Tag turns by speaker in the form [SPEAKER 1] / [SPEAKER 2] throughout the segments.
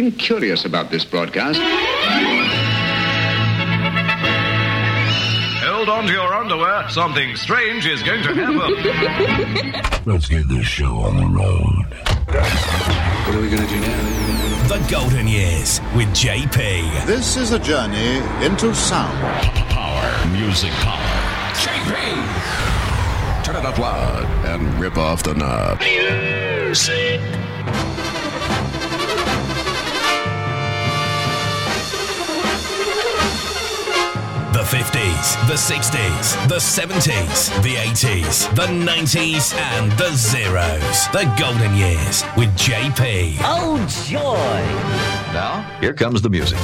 [SPEAKER 1] something curious about this broadcast.
[SPEAKER 2] Hold on to your underwear. Something strange is going to happen.
[SPEAKER 3] Let's get this show on the road.
[SPEAKER 4] What are we going to do now?
[SPEAKER 5] The Golden Years with JP.
[SPEAKER 6] This is a journey into sound.
[SPEAKER 3] Power. Music power.
[SPEAKER 4] JP! Turn it up loud and rip off the knob.
[SPEAKER 3] Music.
[SPEAKER 5] 50s, the 60s, the 70s, the 80s, the 90s, and the zeros. The Golden Years with JP.
[SPEAKER 7] Oh, joy!
[SPEAKER 2] now, here comes the music.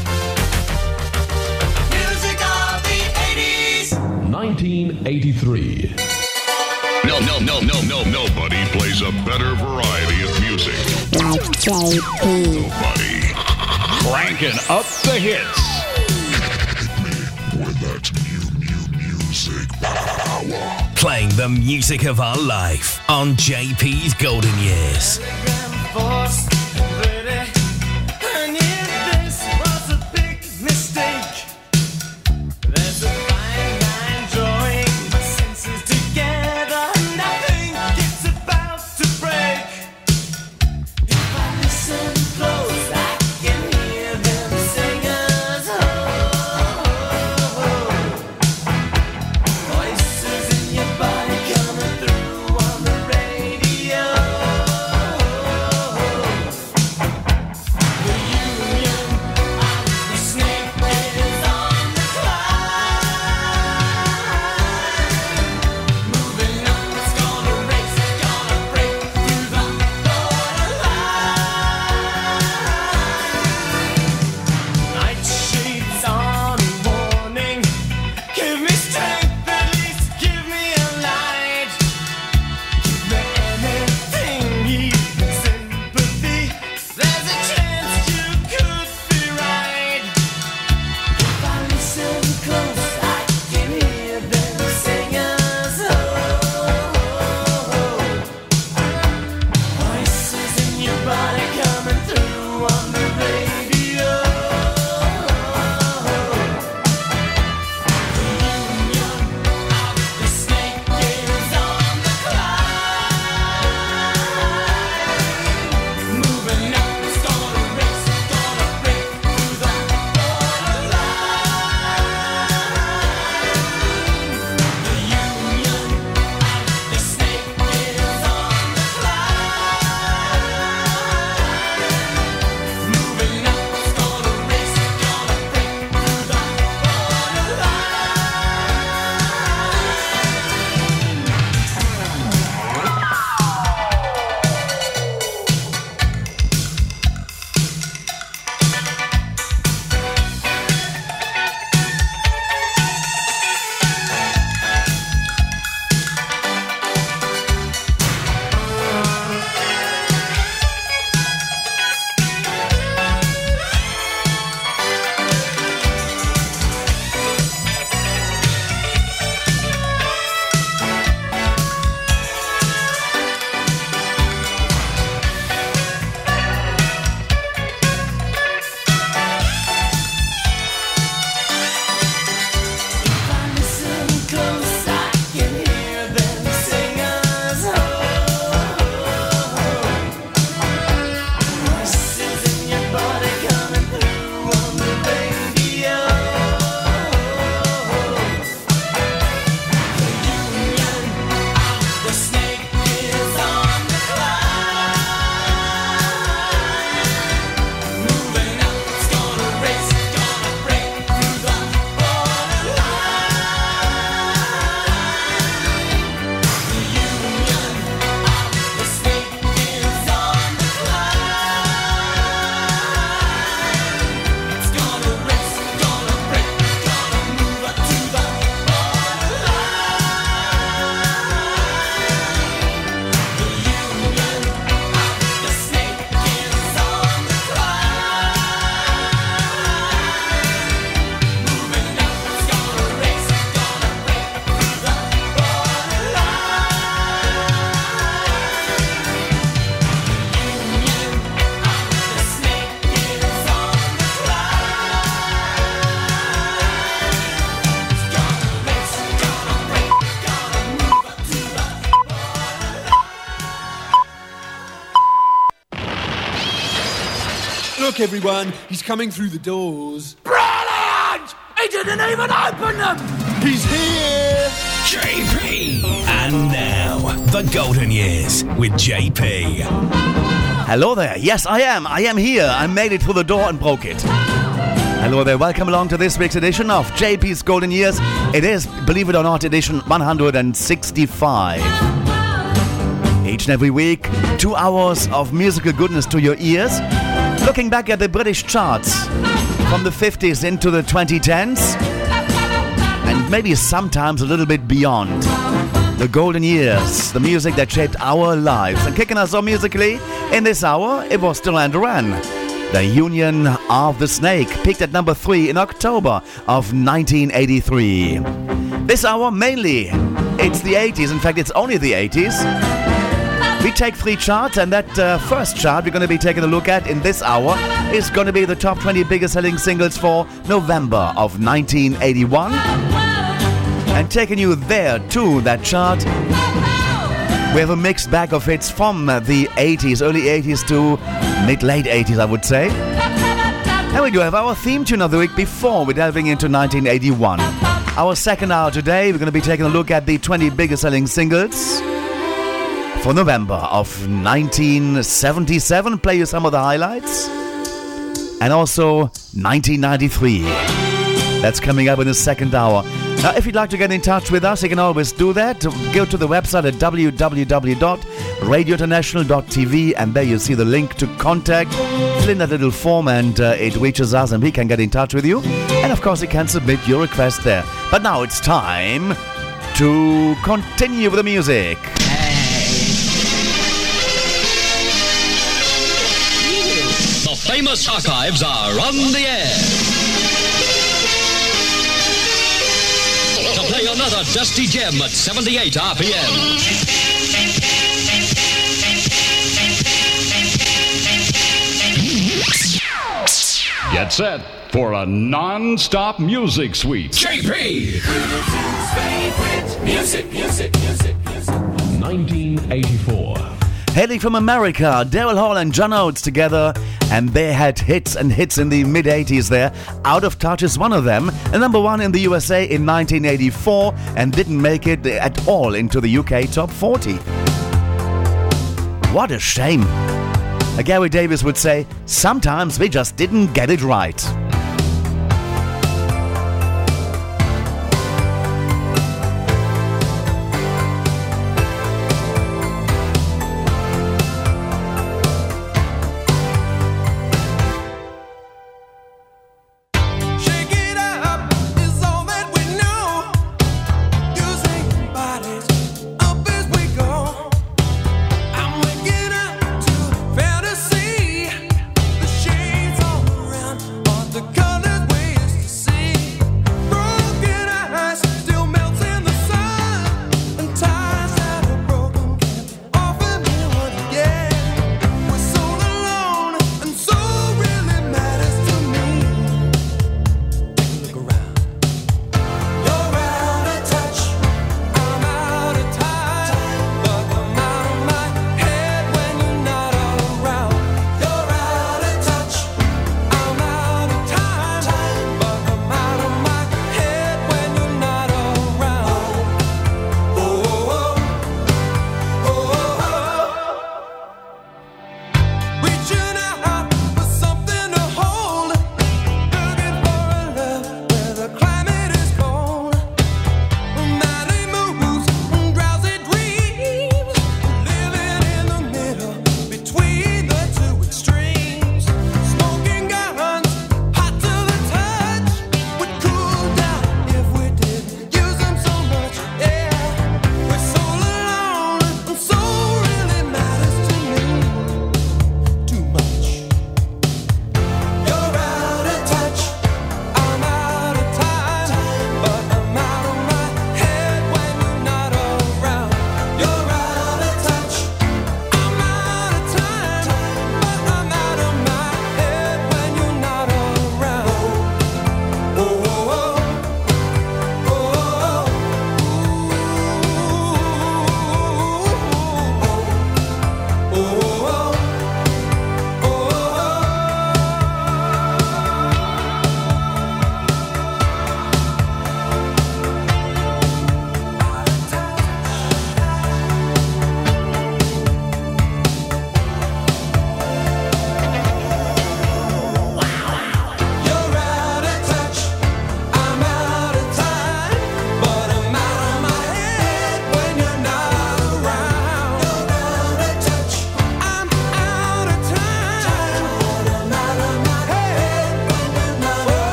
[SPEAKER 8] Music of the 80s.
[SPEAKER 3] 1983.
[SPEAKER 9] No, no, no, no, no, nobody plays a better variety of music.
[SPEAKER 10] Like JP.
[SPEAKER 9] Nobody.
[SPEAKER 11] Cranking up the hits.
[SPEAKER 5] Playing the music of our life on JP's Golden Years.
[SPEAKER 7] Look, everyone, he's coming through the doors.
[SPEAKER 12] Brilliant! He didn't even open them!
[SPEAKER 7] He's here!
[SPEAKER 4] JP! And now, the Golden Years with JP.
[SPEAKER 13] Hello there. Yes, I am. I am here. I made it through the door and broke it. Hello there. Welcome along to this week's edition of JP's Golden Years. It is, believe it or not, edition 165. Each and every week, two hours of musical goodness to your ears. Looking back at the British charts from the 50s into the 2010s, and maybe sometimes a little bit beyond. The golden years, the music that shaped our lives. And kicking us off musically in this hour, it was Duran Duran. The Union of the Snake, picked at number three in October of 1983. This hour, mainly, it's the 80s. In fact, it's only the 80s. We take three charts, and that uh, first chart we're going to be taking a look at in this hour is going to be the top 20 biggest selling singles for November of 1981. And taking you there to that chart, we have a mixed bag of hits from the 80s, early 80s to mid late 80s, I would say. And we do have our theme tune of the week before we're delving into 1981. Our second hour today, we're going to be taking a look at the 20 biggest selling singles for November of 1977. Play you some of the highlights. And also 1993. That's coming up in the second hour. Now, if you'd like to get in touch with us, you can always do that. Go to the website at www.radiointernational.tv and there you see the link to contact. Fill in that little form and uh, it reaches us and we can get in touch with you. And of course, you can submit your request there. But now it's time to continue with the music.
[SPEAKER 14] Famous archives are on the air. To play another dusty gem at 78 RPM.
[SPEAKER 11] Get set for a non-stop music suite.
[SPEAKER 14] JP!
[SPEAKER 12] Music, music, music, music.
[SPEAKER 15] 1984.
[SPEAKER 13] Hailing from America, Daryl Hall and John Oates together, and they had hits and hits in the mid 80s there. Out of Touch is one of them, and number one in the USA in 1984, and didn't make it at all into the UK top 40. What a shame. Gary Davis would say, sometimes we just didn't get it right.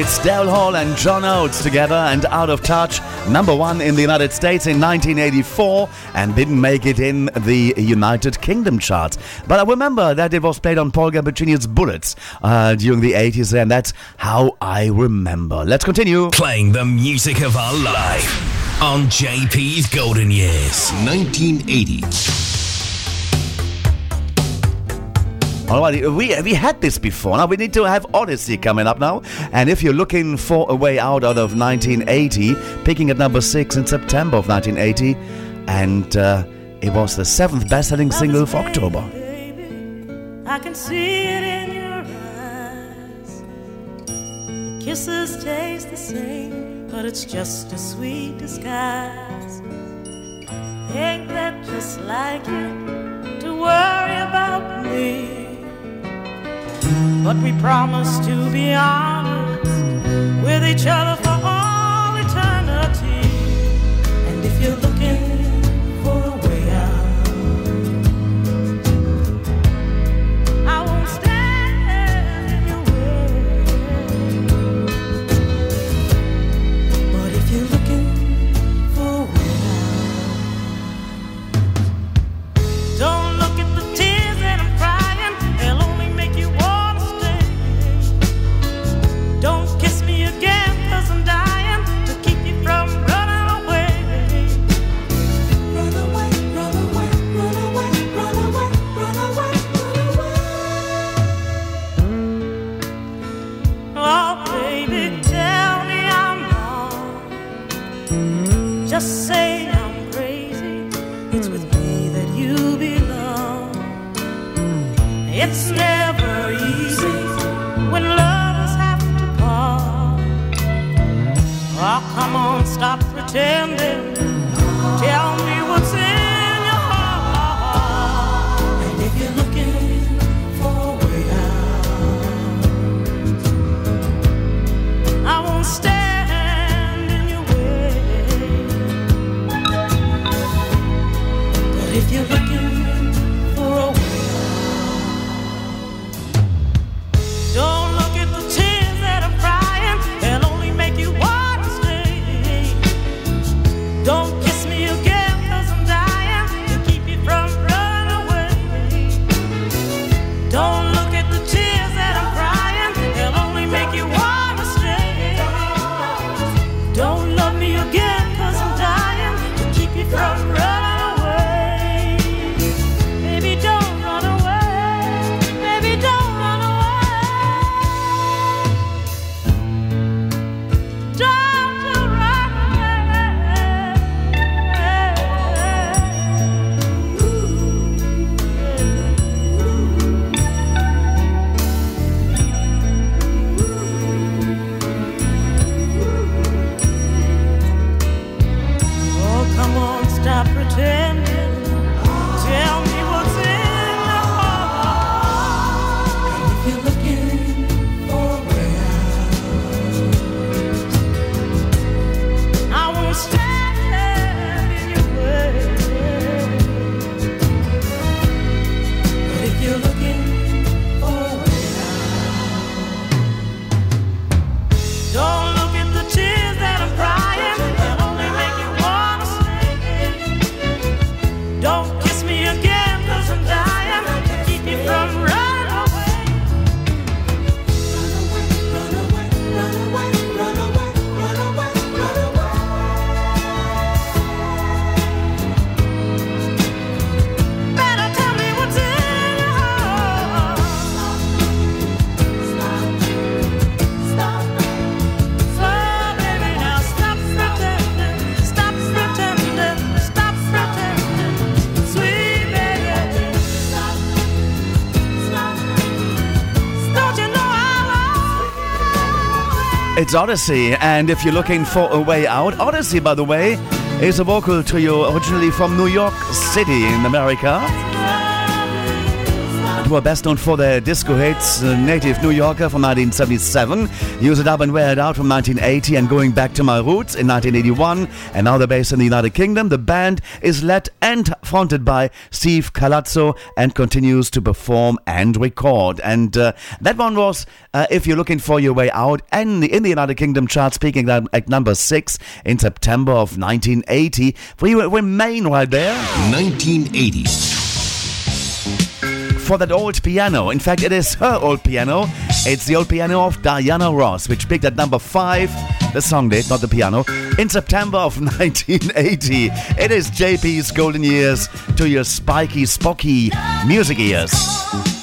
[SPEAKER 13] It's Daryl Hall and John Oates together and Out of Touch, number one in the United States in 1984 and didn't make it in the United Kingdom charts. But I remember that it was played on Paul Gambaccini's Bullets uh, during the 80s and that's how I remember. Let's continue.
[SPEAKER 4] Playing the music of our life on JP's Golden Years.
[SPEAKER 16] 1980.
[SPEAKER 13] Alrighty, we we had this before. Now we need to have Odyssey coming up now. And if you're looking for a way out out of 1980, picking at number six in September of 1980, and uh, it was the seventh best-selling single for October.
[SPEAKER 17] Baby, I can see it in your eyes. Kisses taste the same, but it's just a sweet disguise. Ain't that just like you to worry about me? but we promise to be honest with each other for all eternity. And if you September. It's
[SPEAKER 13] Odyssey, and if you're looking for a way out, Odyssey, by the way, is a vocal trio originally from New York City in America.
[SPEAKER 18] Who are best known for their disco hits, uh, Native New Yorker from 1977, Use It Up and Wear It Out from 1980, and Going Back to My Roots in 1981, and now they're based in the United Kingdom. The band is led and fronted by Steve Collazo and continues to perform and record. And uh, that one was, uh, if you're looking for your way out, and in the United Kingdom chart, speaking at number six in September of 1980. We remain right there.
[SPEAKER 16] 1980
[SPEAKER 18] for that old piano. In fact, it is her old piano. It's the old piano of Diana Ross, which peaked at number five. The song did, not the piano, in September of 1980. It is JP's golden years to your spiky, spocky music ears.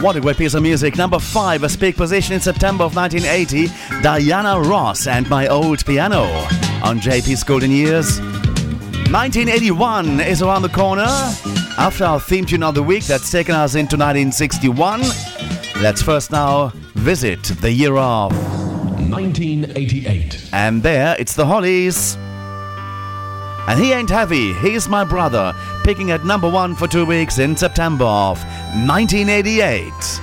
[SPEAKER 18] What a great piece of music. Number five, a big position in September of 1980, Diana Ross and My Old Piano on JP's Golden Years. 1981 is around the corner. After our theme tune of the week that's taken us into 1961, let's first now visit the year of
[SPEAKER 3] 1988.
[SPEAKER 18] And there it's the Hollies. And he ain't heavy, he's my brother, picking at number one for two weeks in September of 1988.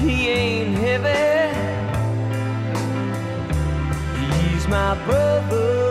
[SPEAKER 19] He ain't heavy. He's my brother.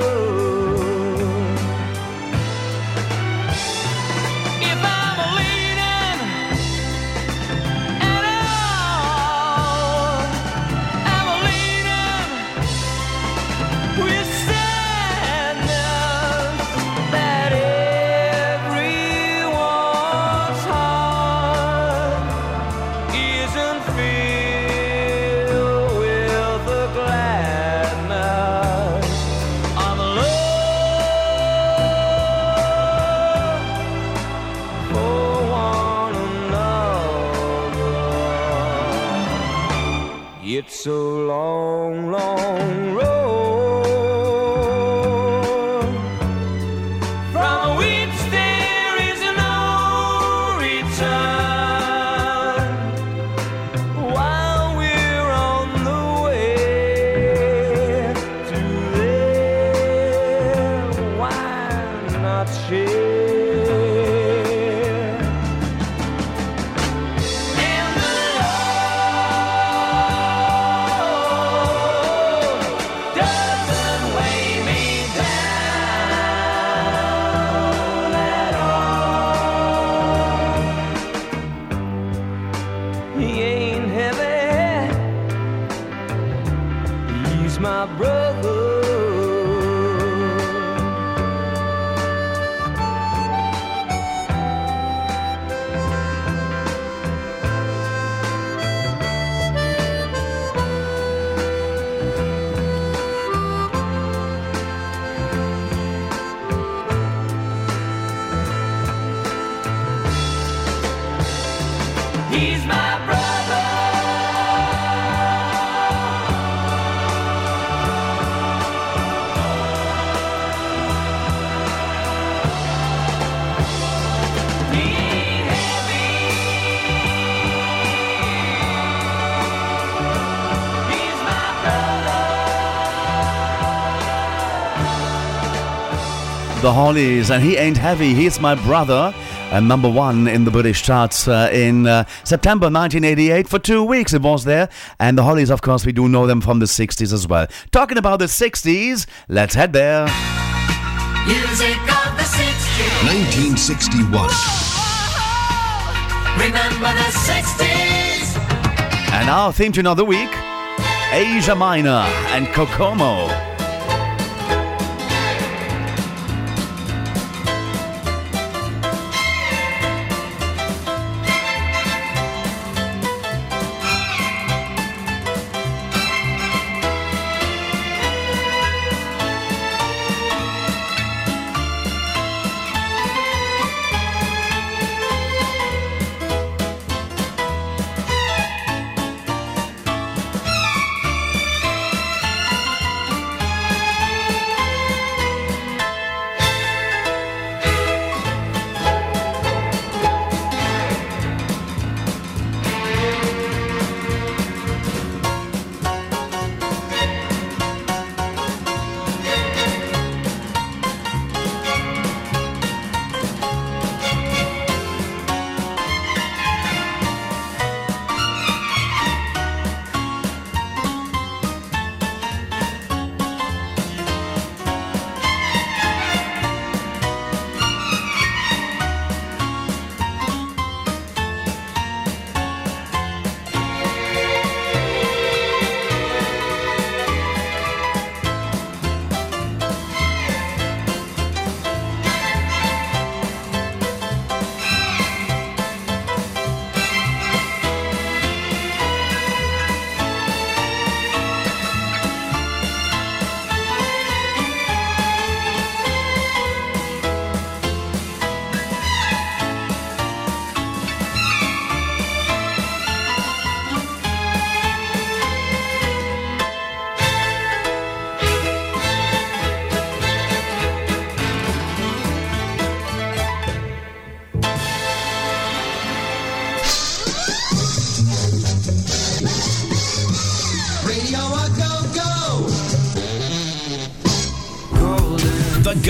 [SPEAKER 19] A long, long
[SPEAKER 13] Hollies, and he ain't heavy. He's my brother. And number one in the British charts uh, in uh, September 1988 for two weeks. It was there. And the Hollies, of course, we do know them from the 60s as well. Talking about the 60s, let's head there.
[SPEAKER 20] Music of the 60s.
[SPEAKER 16] 1961.
[SPEAKER 20] Remember the 60s.
[SPEAKER 13] And our theme tune of the week Asia Minor and Kokomo.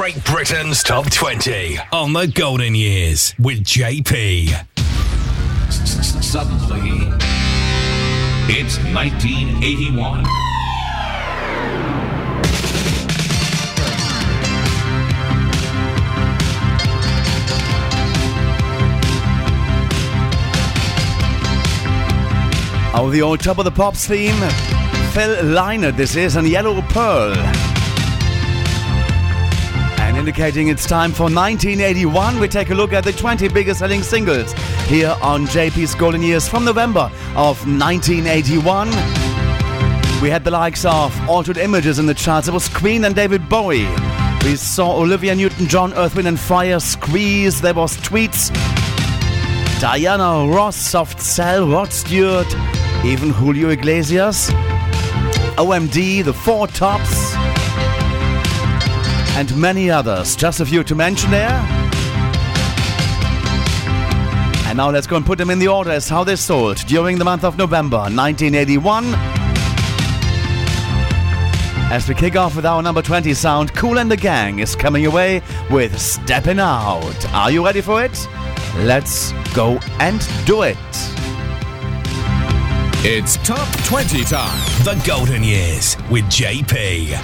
[SPEAKER 4] Great Britain's Top 20 on the Golden Years with JP.
[SPEAKER 11] Suddenly, it's 1981.
[SPEAKER 13] Oh, the old Top of the Pops theme. Phil Lynott, this is, and Yellow Pearl. Indicating it's time for 1981, we take a look at the 20 biggest selling singles here on JP's Golden Years from November of 1981. We had the likes of Altered Images in the charts. It was Queen and David Bowie. We saw Olivia Newton-John, Earth, Wind and Fire, Squeeze. There was Tweets. Diana Ross, Soft Cell, Rod Stewart, even Julio Iglesias. OMD, The Four Tops, and many others. Just a few to mention there. And now let's go and put them in the order as how they sold during the month of November 1981. As we kick off with our number 20 sound, Kool and the Gang is coming away with Stepping Out. Are you ready for it? Let's go and do it.
[SPEAKER 4] It's Top 20 time. The Golden Years with JP.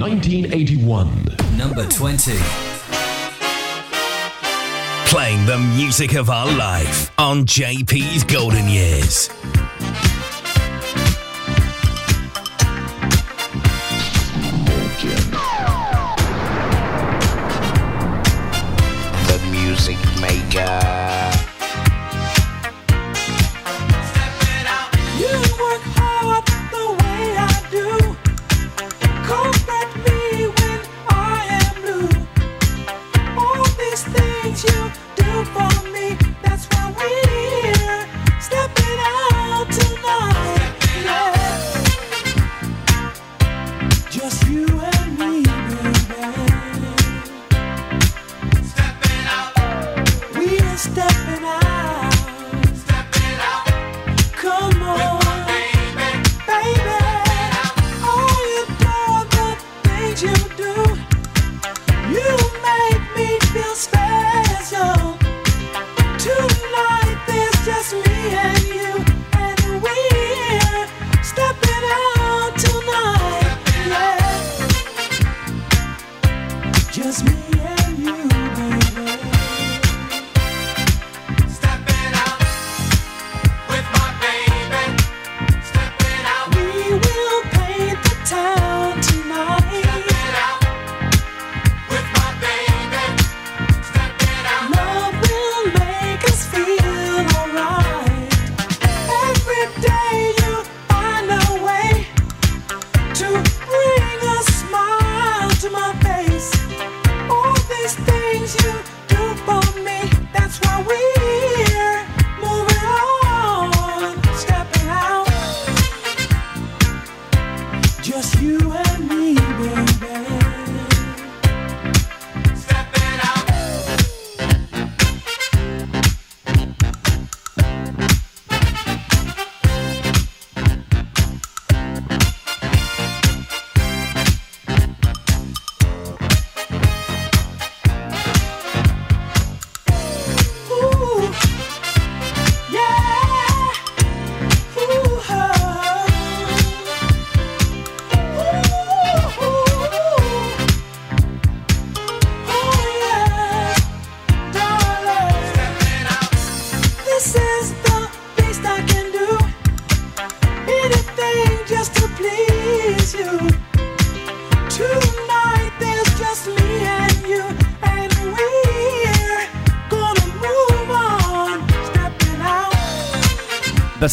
[SPEAKER 15] 1981.
[SPEAKER 14] Number 20.
[SPEAKER 4] Playing the music of our life on JP's Golden Years.
[SPEAKER 21] The music maker.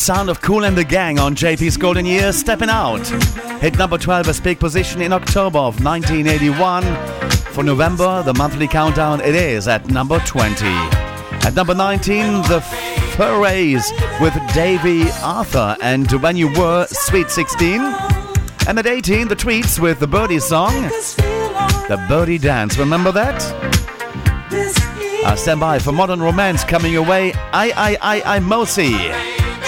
[SPEAKER 13] Sound of Kool and the Gang on JP's Golden Years stepping out. Hit number 12 as big position in October of 1981. For November, the monthly countdown, it is at number 20. At number 19, the Fureys with Davy Arthur and When You Were Sweet 16. And at 18, the Tweets with the Birdie song, The Birdie Dance. Remember that? Uh, stand by for Modern Romance coming your way. I, I, I, I, Mosi.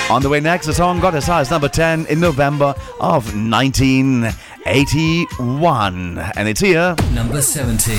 [SPEAKER 13] On the way next, the song got as high as number 10 in November of 1981. And it's here.
[SPEAKER 5] Number 17.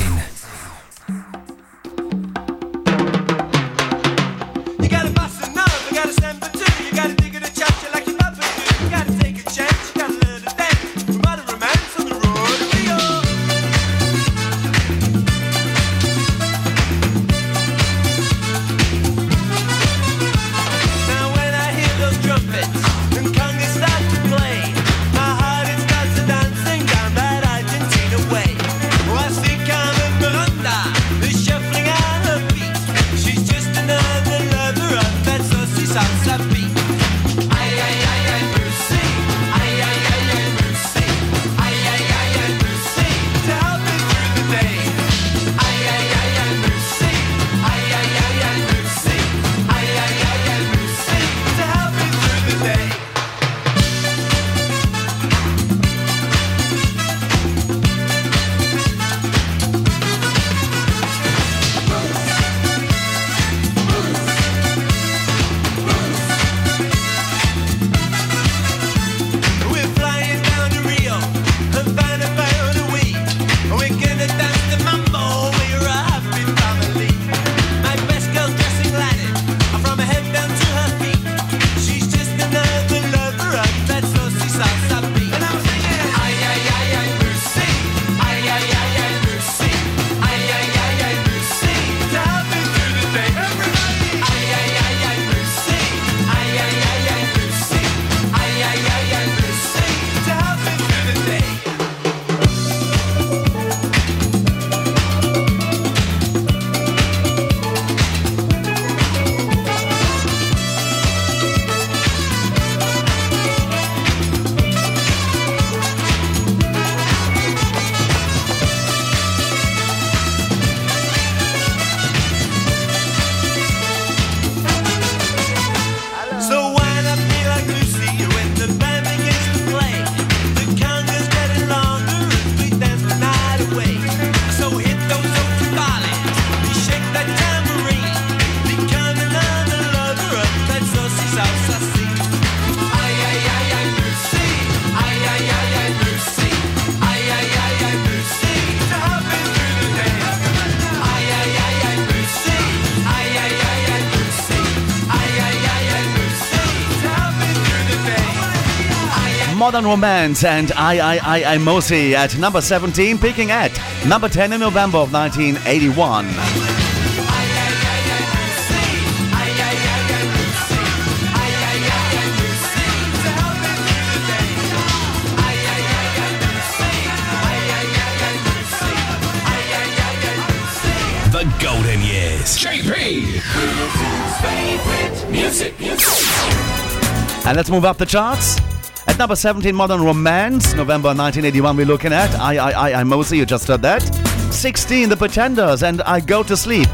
[SPEAKER 13] Modern Romance and I, I, I, I, Mosi at number 17, peaking at number 10 in November of 1981.
[SPEAKER 4] The Golden Years.
[SPEAKER 3] JP!
[SPEAKER 13] And let's move up the charts. Number 17, Modern Romance, November 1981, we're looking at I, I, I, I, Mosi, you just heard that. 16, The Pretenders, and I Go to Sleep.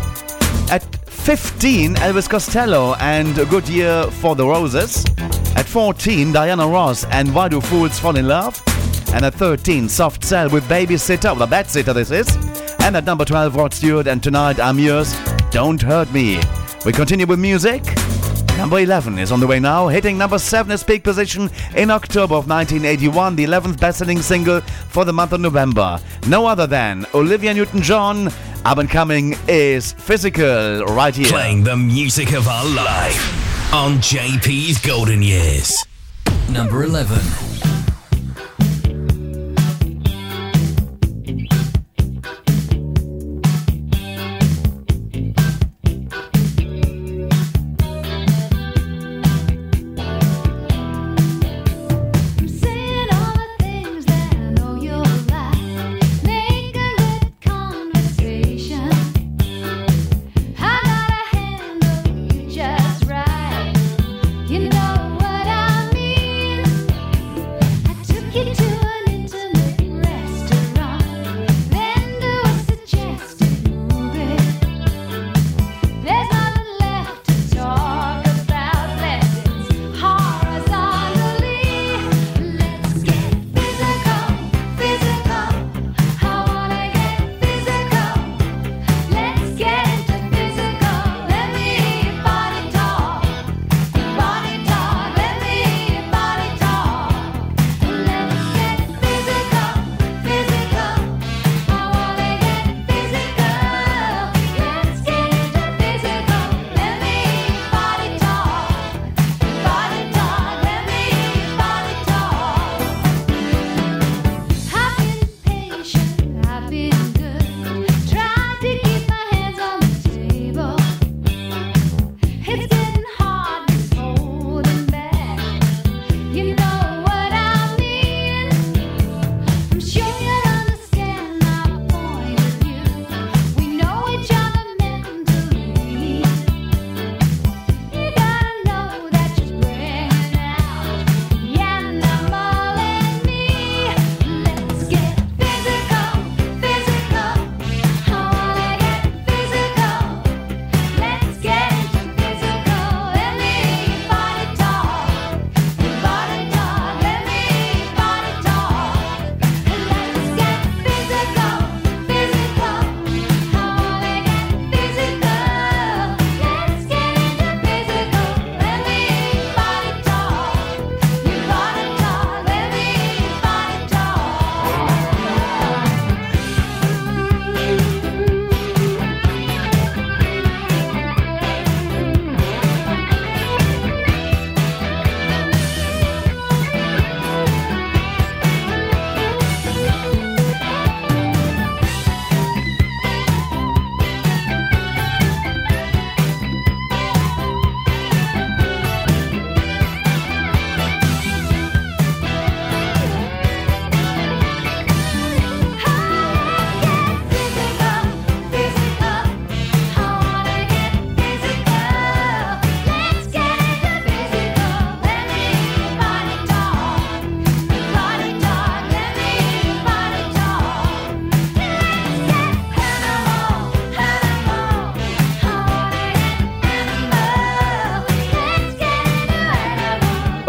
[SPEAKER 13] At 15, Elvis Costello and A Good Year for the Roses. At 14, Diana Ross and Why Do Fools Fall in Love. And at 13, Soft Cell with Babysitter, well, that sitter this is. And at number 12, Rod Stewart and Tonight I'm Yours, Don't Hurt Me. We continue with music. Number 11 is on the way now, hitting number 7 as peak position in October of 1981, the 11th best-selling single for the month of November. No other than Olivia Newton-John. Up and coming is Physical right here.
[SPEAKER 4] Playing the music of our life on JP's Golden Years.
[SPEAKER 5] Number 11.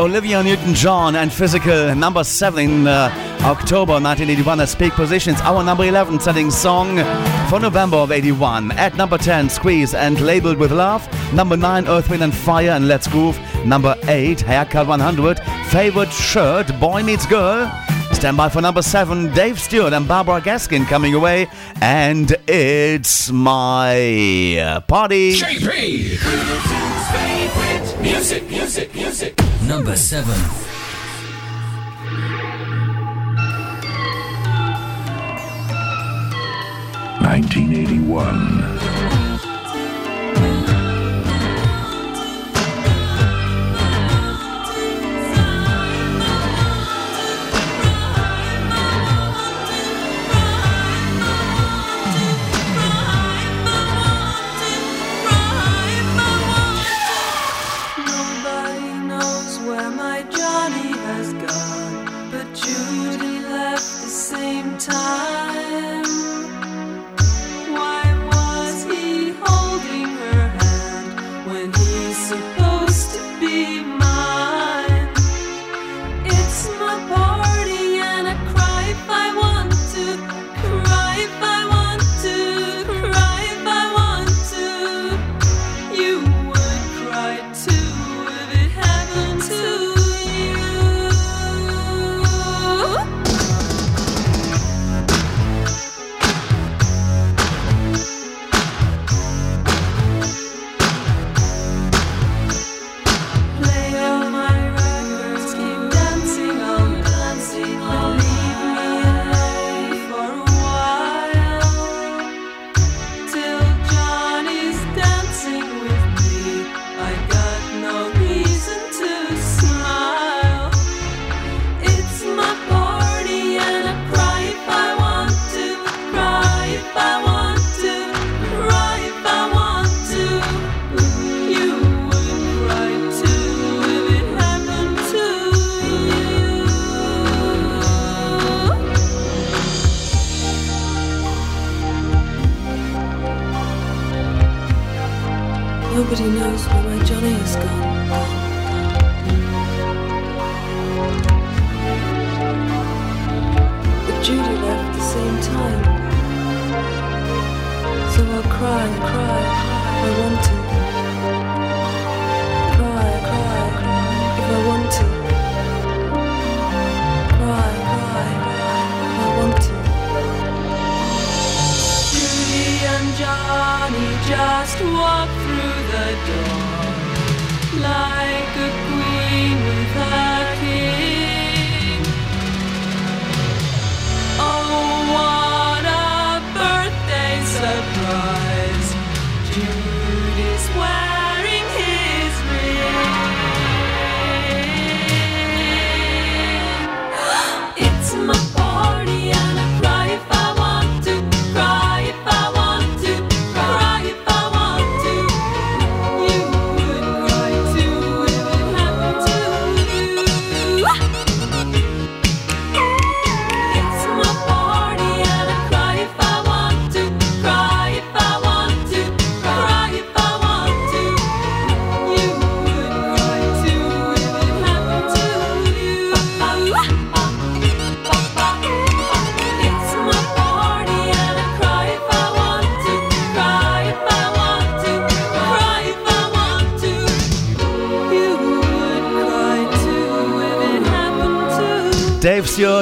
[SPEAKER 13] Olivia Newton John and Physical, number 7 in uh, October 1981 as peak positions. Our number 11 setting song for November of 81. At number 10, Squeeze and Labeled with Love. Number 9, Earth, Wind and Fire and Let's Groove. Number 8, Haircut 100. Favorite Shirt, Boy Meets Girl. Stand by for number 7, Dave Stewart and Barbara Gaskin coming away. And it's my party.
[SPEAKER 14] JP! Music, music.
[SPEAKER 22] Number 7.
[SPEAKER 15] Nineteen eighty-one.
[SPEAKER 12] Nobody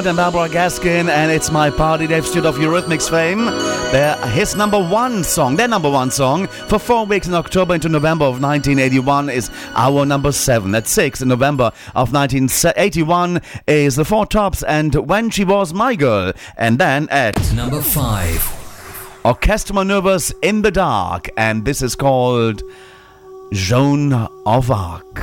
[SPEAKER 13] Dave Stewart and Barbara Gaskin, and it's my party. Dave Stewart of Eurythmics fame. They're his number one song, their number one song, for four weeks in October into November of 1981 is our number seven. At six in November of 1981 is the Four Tops and When She Was My Girl. And then at
[SPEAKER 22] Number 5.
[SPEAKER 13] Orchestral Manoeuvres in the Dark, and this is called Joan of Arc.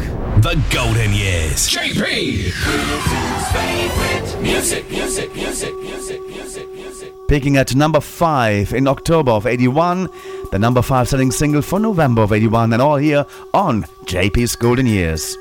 [SPEAKER 4] The Golden Years.
[SPEAKER 14] JP! Favorite music, music, music, music, music, music.
[SPEAKER 13] Peaking at number 5 in October of 81, the number 5 selling single for November of 81, and all here on JP's Golden Years.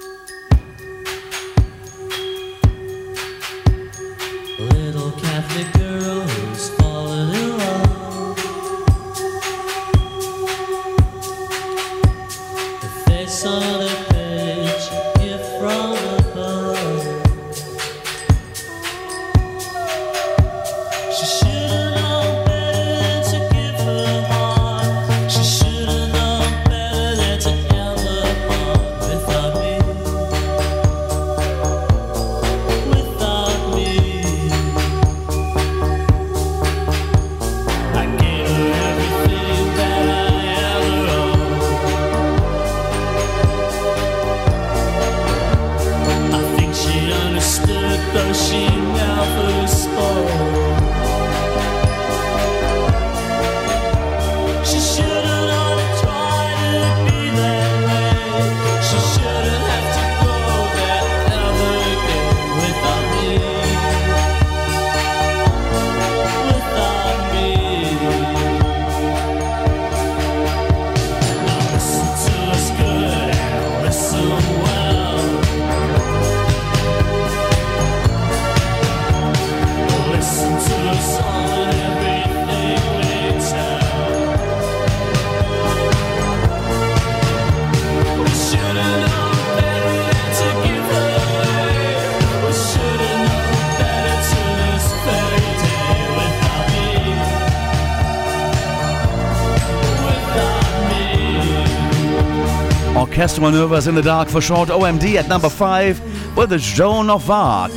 [SPEAKER 5] Orchestral in the Dark for short OMD at number 5 with the Joan of Arc.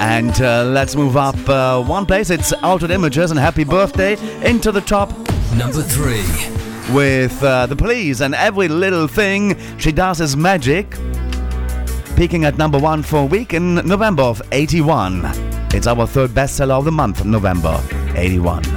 [SPEAKER 5] And uh, let's move up uh, one place. It's Altered Images and Happy Birthday into the top.
[SPEAKER 23] Number 3.
[SPEAKER 5] With uh, the police and every little thing she does is magic. Peaking at number 1 for a week in November of 81. It's our third bestseller of the month, November 81.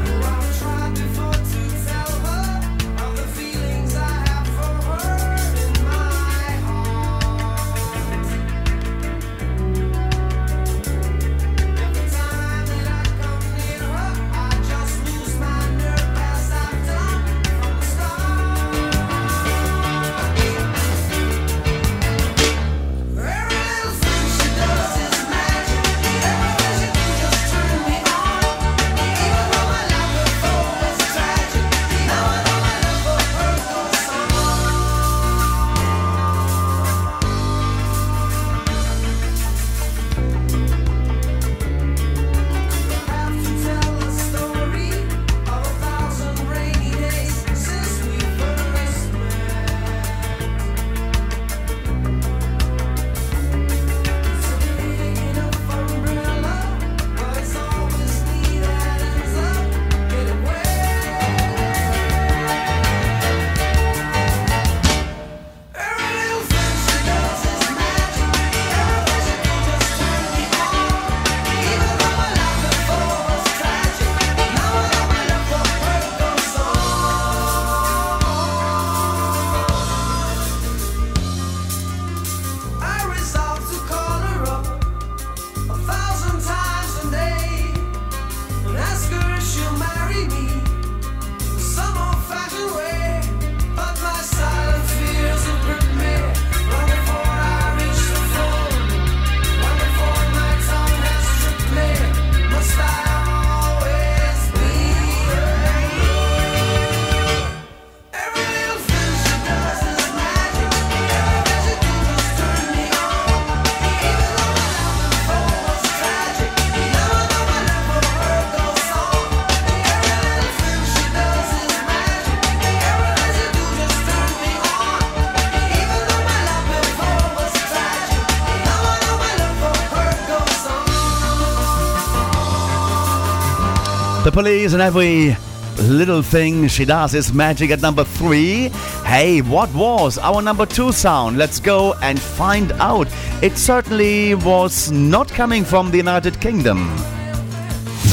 [SPEAKER 13] The
[SPEAKER 5] police and every little thing she does is magic at number three. Hey, what was our number two sound? Let's go and find out. It certainly was not coming from the United Kingdom.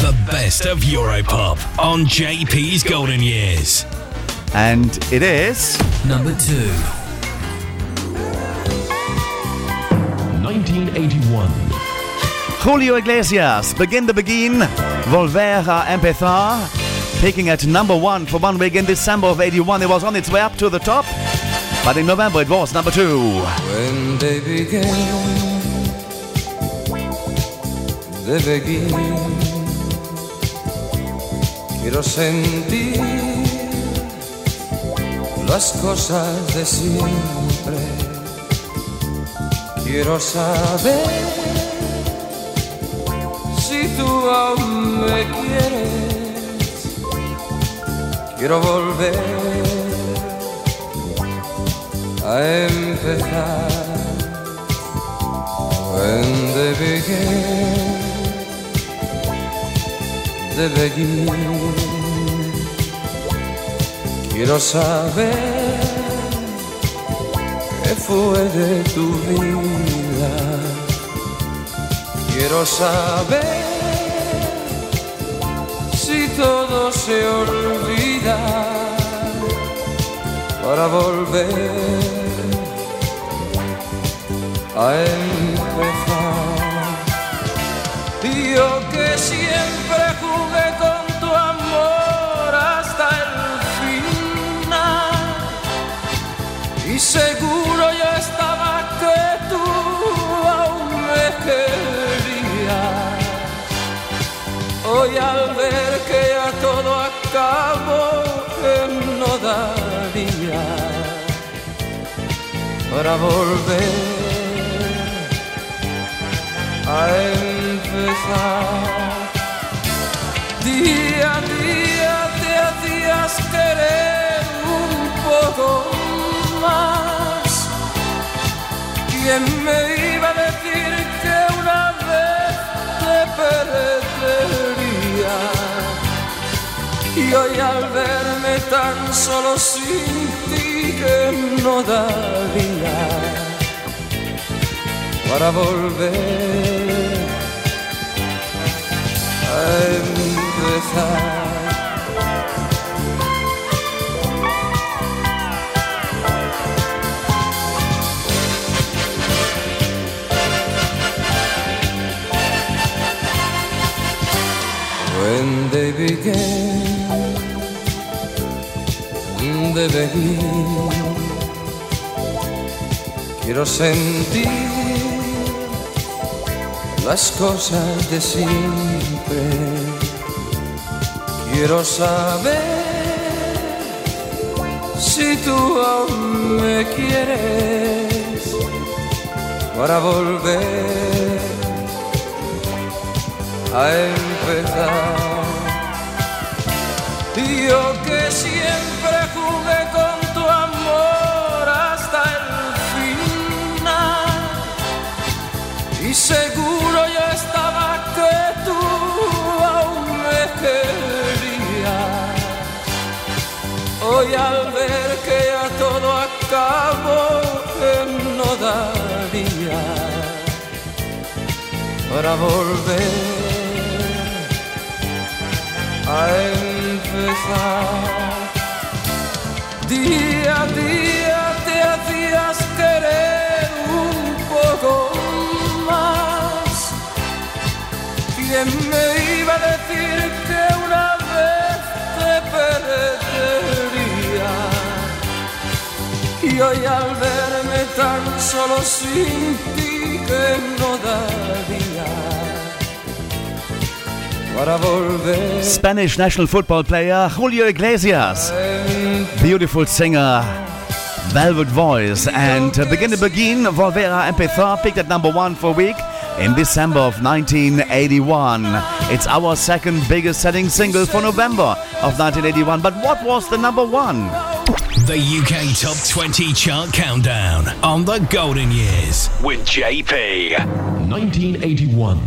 [SPEAKER 4] The best of Europop on JP's Golden Years.
[SPEAKER 5] And it is.
[SPEAKER 23] Number 2.
[SPEAKER 5] Julio Iglesias, Begin the Beguine, Volvera Empezar, peaking at number one for one week in December of 81. It was on its way up to the top, but in November it was number two.
[SPEAKER 24] When they begin, they begin. Quiero sentir las cosas de siempre. Quiero saber tú aún me quieres, quiero volver a empezar. When they began, de begin. Quiero saber qué fue de tu vida. Quiero saber todo se olvida para volver a empezar. Yo que siempre jugué con tu amor hasta el final. Y seguro yo estaba que tú aún me querías. Hoy al ver todo acabó, que no daría para volver a empezar. Día a día te hacías querer un poco más. ¿Quién me iba a decir que una vez te perdería? Y hoy al verme tan solo sin ti que no daría para volver a empezar. When they began, de begin, quiero sentir las cosas de siempre. Quiero saber si tú aún me quieres para volver a empezar. Yo que siempre Hoy al ver que ya todo acabó, que no daría para volver a empezar. Día a día te hacías querer un poco más. ¿Quién me iba a decir que una vez te perdería? Y al verme tan solo sin ti que no daría.
[SPEAKER 13] Spanish national football player Julio Iglesias. Beautiful singer. Velvet voice and Begin to Begin Volvera MP3 picked at number one for a week in December of 1981. It's our second biggest selling single for November of 1981. But what was the number one?
[SPEAKER 4] The UK Top 20 Chart Countdown on the Golden Years with JP.
[SPEAKER 15] 1981.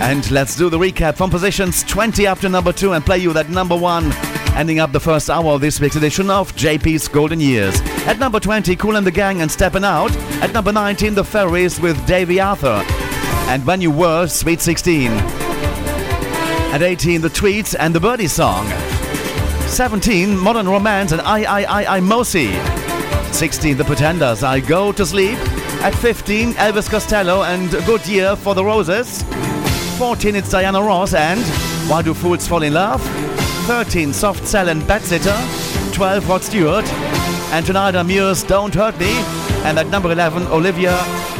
[SPEAKER 13] And let's do the recap from positions 20 up to number 2 and play you that number 1, ending up the first hour of this week's edition of JP's Golden Years. At number 20, Kool and the Gang and Steppin' Out. At number 19, The Fureys with Davy Arthur. And When You Were, Sweet 16. At 18, The Tweets and The Birdie Song. 17, Modern Romance and I, I, I, I, Mosi. 16, The Pretenders, I Go to Sleep. At 15, Elvis Costello and Good Year for the Roses. 14, it's Diana Ross and Why Do Fools Fall in Love? 13, Soft Cell and Bedsitter. 12, Rod Stewart. And tonight, Amure's Don't Hurt Me. And at number 11, Olivia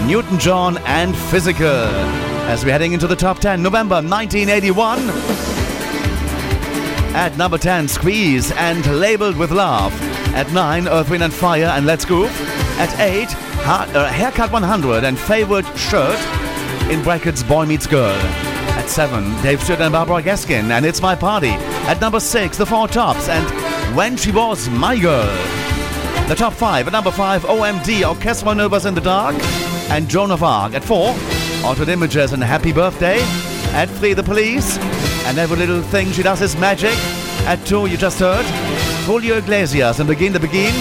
[SPEAKER 13] Newton John and Physical. As we're heading into the top 10, November 1981. At number 10, Squeeze and Labeled with Love. At 9, Earth, Wind and Fire and Let's Groove. At 8, Ha- uh, Haircut 100 and Favorite Shirt. in brackets Boy Meets Girl. At 7, Dave Stewart and Barbara Gaskin, and It's My Party. At number 6, The Four Tops, and When She Was My Girl. The top 5, at number 5, OMD, Orchestral Manoeuvres in the Dark, and Joan of Arc. At 4, Altered Images and Happy Birthday. At 3, The Police, and Every Little Thing She Does Is Magic. At 2, you just heard, Julio Iglesias and Begin the Beguine,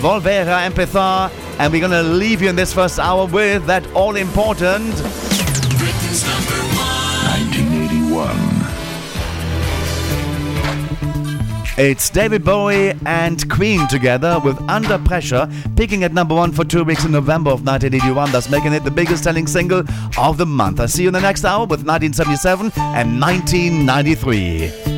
[SPEAKER 13] Volvera Empezar, and we're gonna leave you in this first hour with that all important It's David Bowie and Queen together with Under Pressure, peaking at number one for two weeks in November of 1981, thus making it the biggest selling single of the month. I'll see you in the next hour with 1977 and 1993.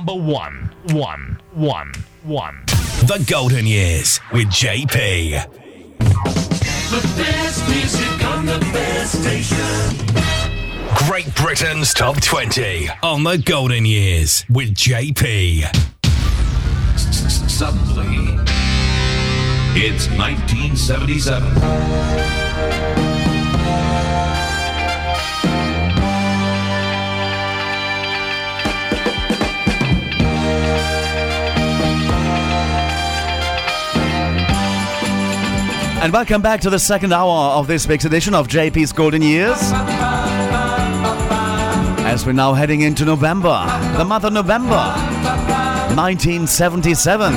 [SPEAKER 11] Number one. One, one, one.
[SPEAKER 4] The Golden Years with JP.
[SPEAKER 5] The best music on the best station.
[SPEAKER 4] Great Britain's Top 20 on The Golden Years with JP.
[SPEAKER 2] Suddenly, it's 1977.
[SPEAKER 13] And welcome back to the second hour of this week's edition of JP's Golden Years. As we're now heading into November, the month of November, 1977,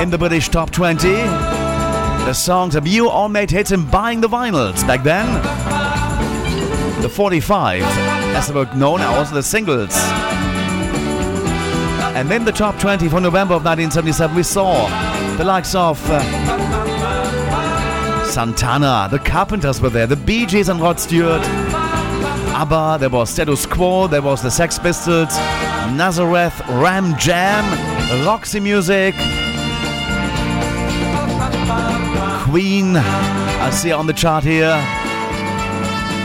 [SPEAKER 13] in the British Top 20. The songs of you all made hits in buying the vinyls back then. The 45, as they were known, are also the singles. And in the top 20 for November of 1977, we saw the likes of uh, Santana, the Carpenters were there, the Bee Gees and Rod Stewart, ABBA, there was Status Quo, there was the Sex Pistols, Nazareth, Ram Jam, Roxy Music, Queen, I see on the chart here,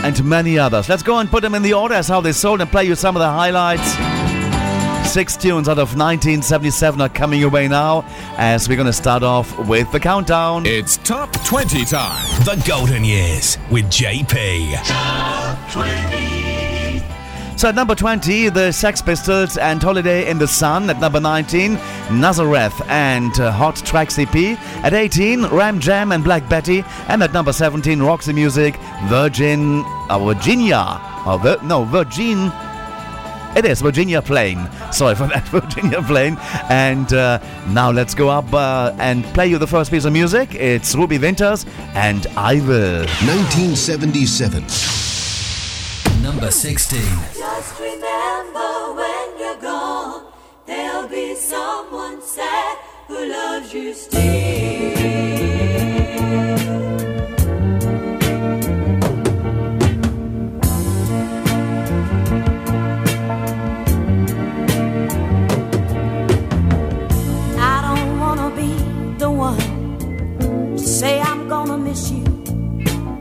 [SPEAKER 13] and many others. Let's go and put them in the order as how they sold and play you some of the highlights. Six tunes out of 1977 are coming your way now as we're going to start off with the countdown.
[SPEAKER 4] It's Top 20 time. The Golden Years with JP. Top 20.
[SPEAKER 13] So at number 20, the Sex Pistols and Holiday in the Sun. At number 19, Nazareth and uh, Hot Tracks EP. At 18, Ram Jam and Black Betty. And at number 17, Roxy Music, Virgin, uh, Virginia. Vir- no, Virgin. It is Virginia Plain. Sorry for that, Virginia Plain. And uh, now let's go up uh, and play you the first piece of music. It's Ruby Winters and I Will.
[SPEAKER 18] 1977.
[SPEAKER 22] Number 16.
[SPEAKER 12] Just remember when you're gone, there'll be someone sad who loves you still.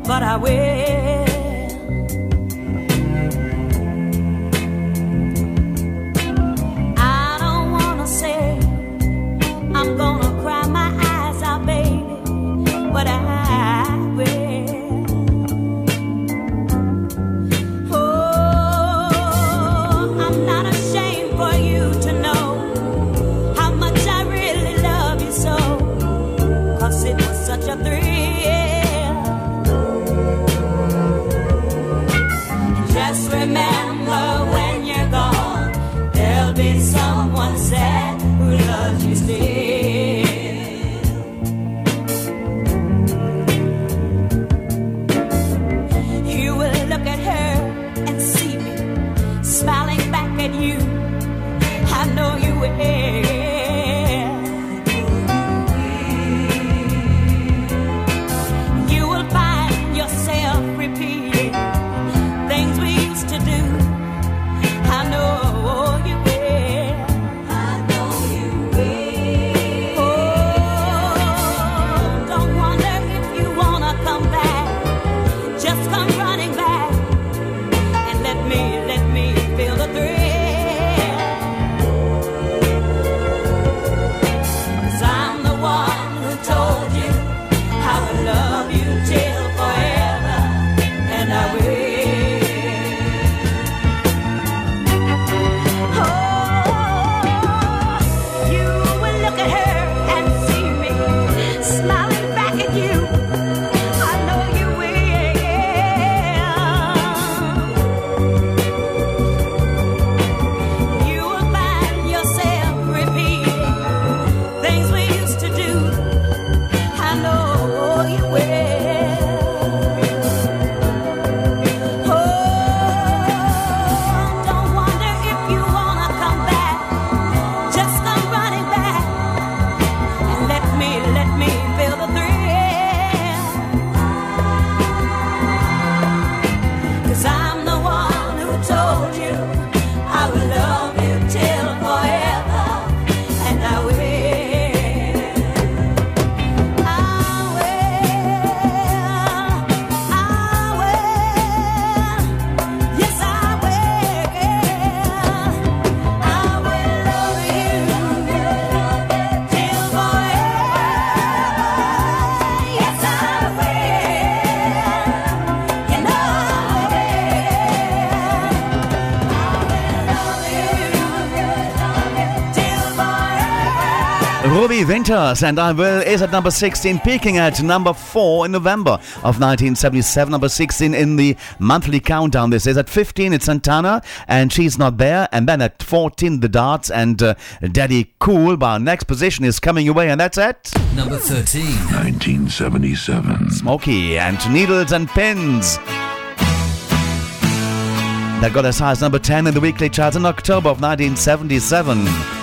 [SPEAKER 17] But I will.
[SPEAKER 13] Winters and I Will is at number 16, peaking at number 4 in November of 1977. Number 16 in the monthly countdown. This is at 15, it's Santana and She's Not There. And then at 14, The Darts and uh, Daddy Cool. But our next position is coming your way, and that's at
[SPEAKER 22] Number 13.
[SPEAKER 15] 1977.
[SPEAKER 13] Smokie and Needles and Pins. That got as high as number 10 in the weekly charts in October of 1977.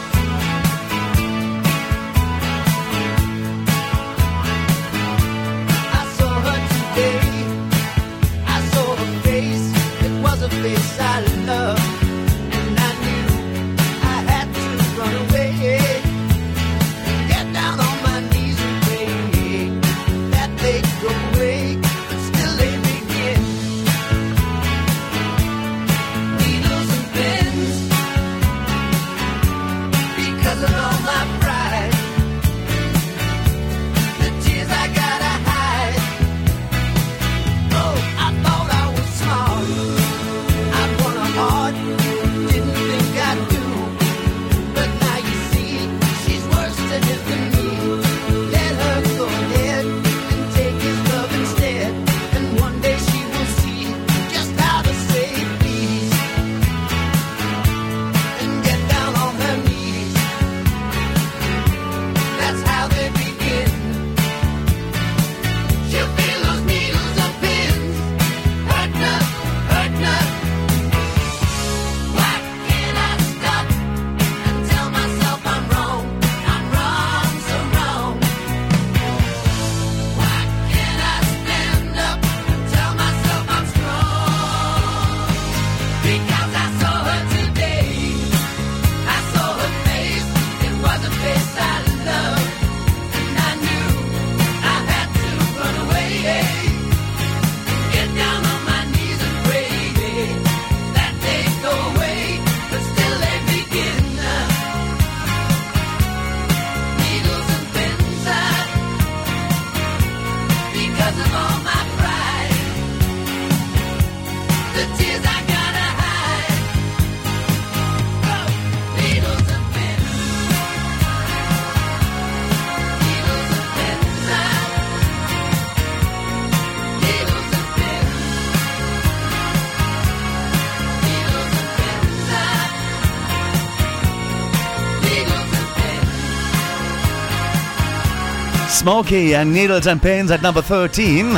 [SPEAKER 12] Smokie and Needles and Pins
[SPEAKER 13] at number 13.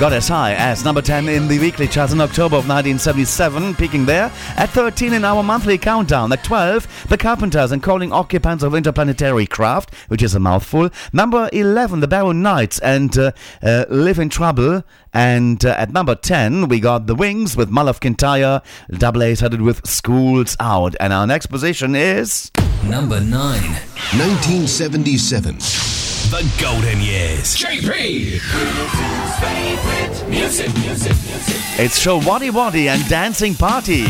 [SPEAKER 13] Got as high as number 10 in the weekly charts in October of 1977, peaking there. At 13 in our monthly countdown. At 12, The Carpenters and Calling Occupants of Interplanetary Craft, which is a mouthful. Number 11, The Barron Knights and uh, uh, Live in Trouble. And uh, at number 10, we got The Wings with Mull of Kintyre, double A started with Schools Out. And our next position is.
[SPEAKER 22] Number 9.
[SPEAKER 18] 1977.
[SPEAKER 4] The Golden Years.
[SPEAKER 14] JP! music, music, music.
[SPEAKER 13] It's Showaddywaddy and Dancing Party,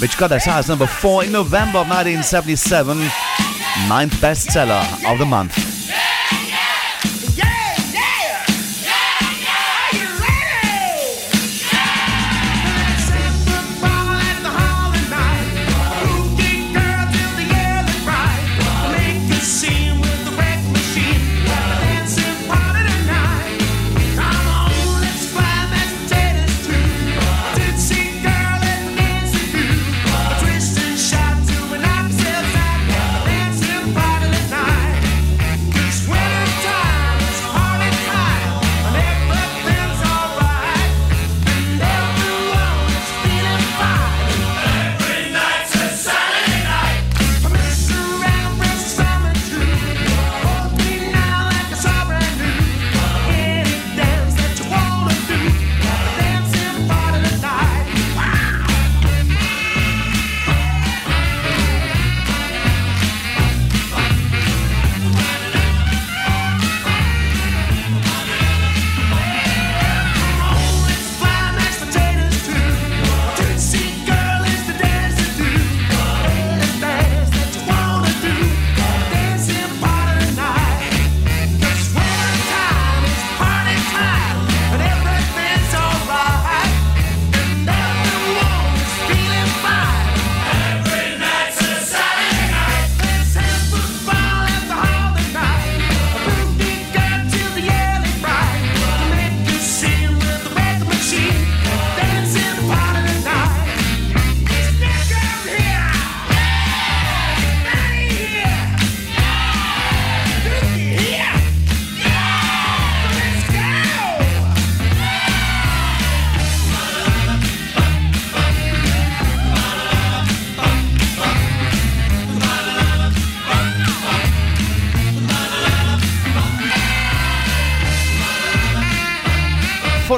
[SPEAKER 13] which got as high as number 4 in November of 1977, ninth bestseller of the month.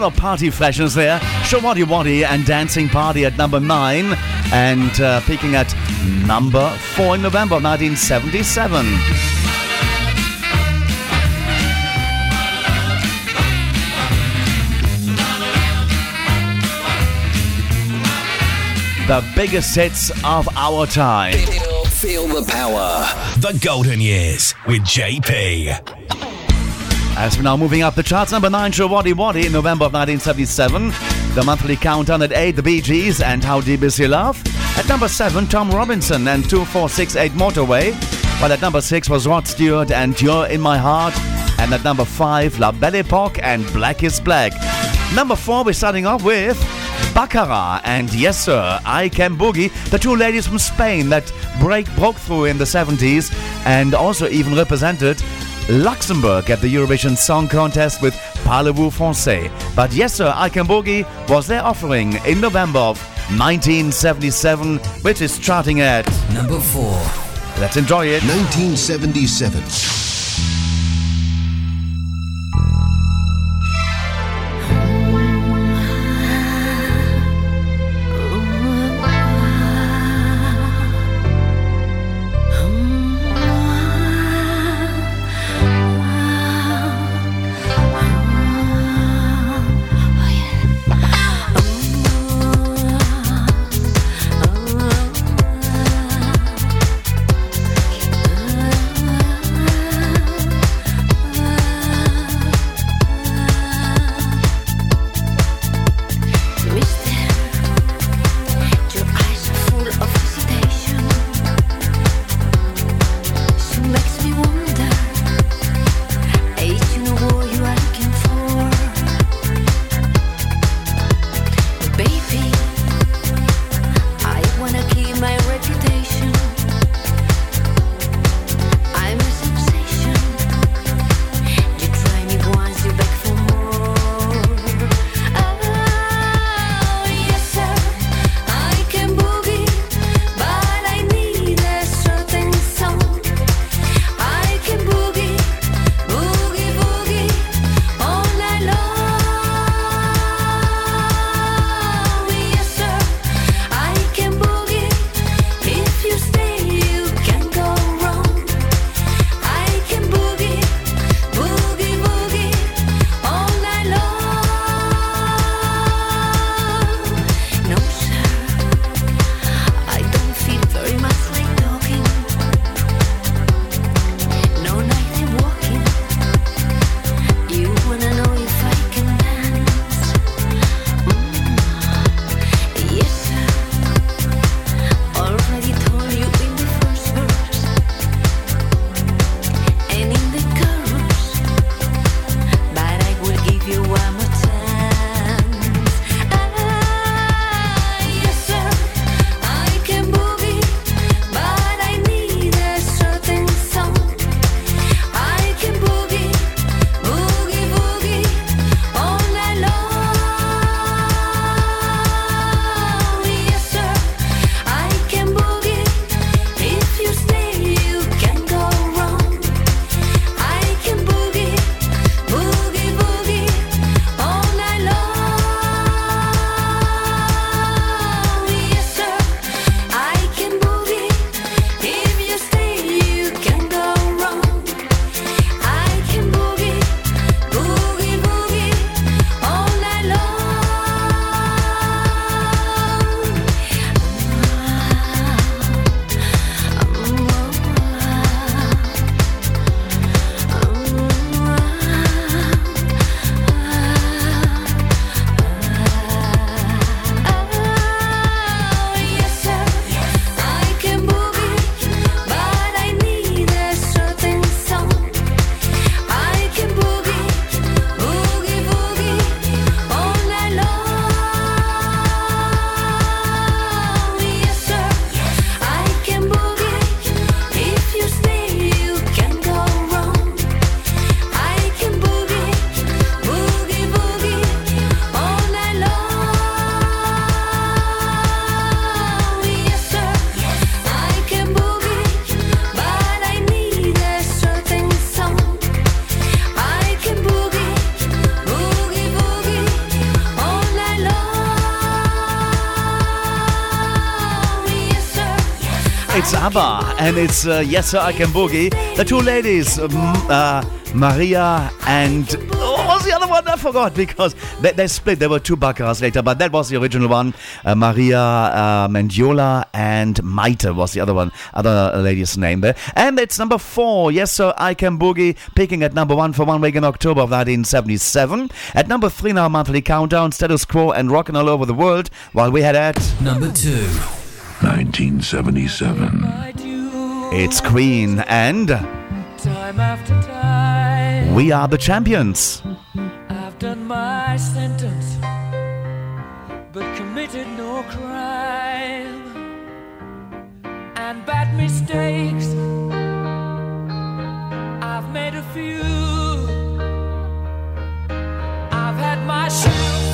[SPEAKER 13] Of party freshness there. Showaddywaddy and Dancing Party at number 9. And uh, peaking at number 4 in November 1977. The biggest hits of our time.
[SPEAKER 4] Feel the power. The Golden Years with JP.
[SPEAKER 13] As we're now moving up the charts, number 9, Showaddywaddy, in November of 1977. The monthly countdown at 8, The Bee Gees and How Deep Is Your Love. At number 7, Tom Robinson and 2468 Motorway. While at number 6 was Rod Stewart and You're in My Heart. And at number 5, La Belle Epoque and Black is Black. Number 4, we're starting off with Baccara and Yes Sir, I Can Boogie, the two ladies from Spain that break broke through in the 70s and also even represented Luxembourg at the Eurovision Song Contest with Parlez-vous Français. But Yes Sir, I Can Boogie was their offering in November of 1977, which is charting at
[SPEAKER 22] number 4.
[SPEAKER 13] Let's enjoy it.
[SPEAKER 18] 1977.
[SPEAKER 13] And it's uh, Yes Sir I Can Boogie. The two ladies, um, uh, Maria and oh, what was the other one? I forgot because they, they split. There were two Baccaras later, but that was the original one. Uh, Maria uh, Mendiola and Maite was the other one, other lady's name there. And it's number four. Yes Sir I Can Boogie, picking at number one for one week in October of 1977. At number three now, monthly countdown, status quo and rocking all over the world. While we had at
[SPEAKER 22] Number two.
[SPEAKER 15] 1977.
[SPEAKER 13] It's Queen and
[SPEAKER 24] Time after time,
[SPEAKER 13] we are the champions.
[SPEAKER 24] I've done my sentence, but committed no crime and bad mistakes. I've made a few. I've had my share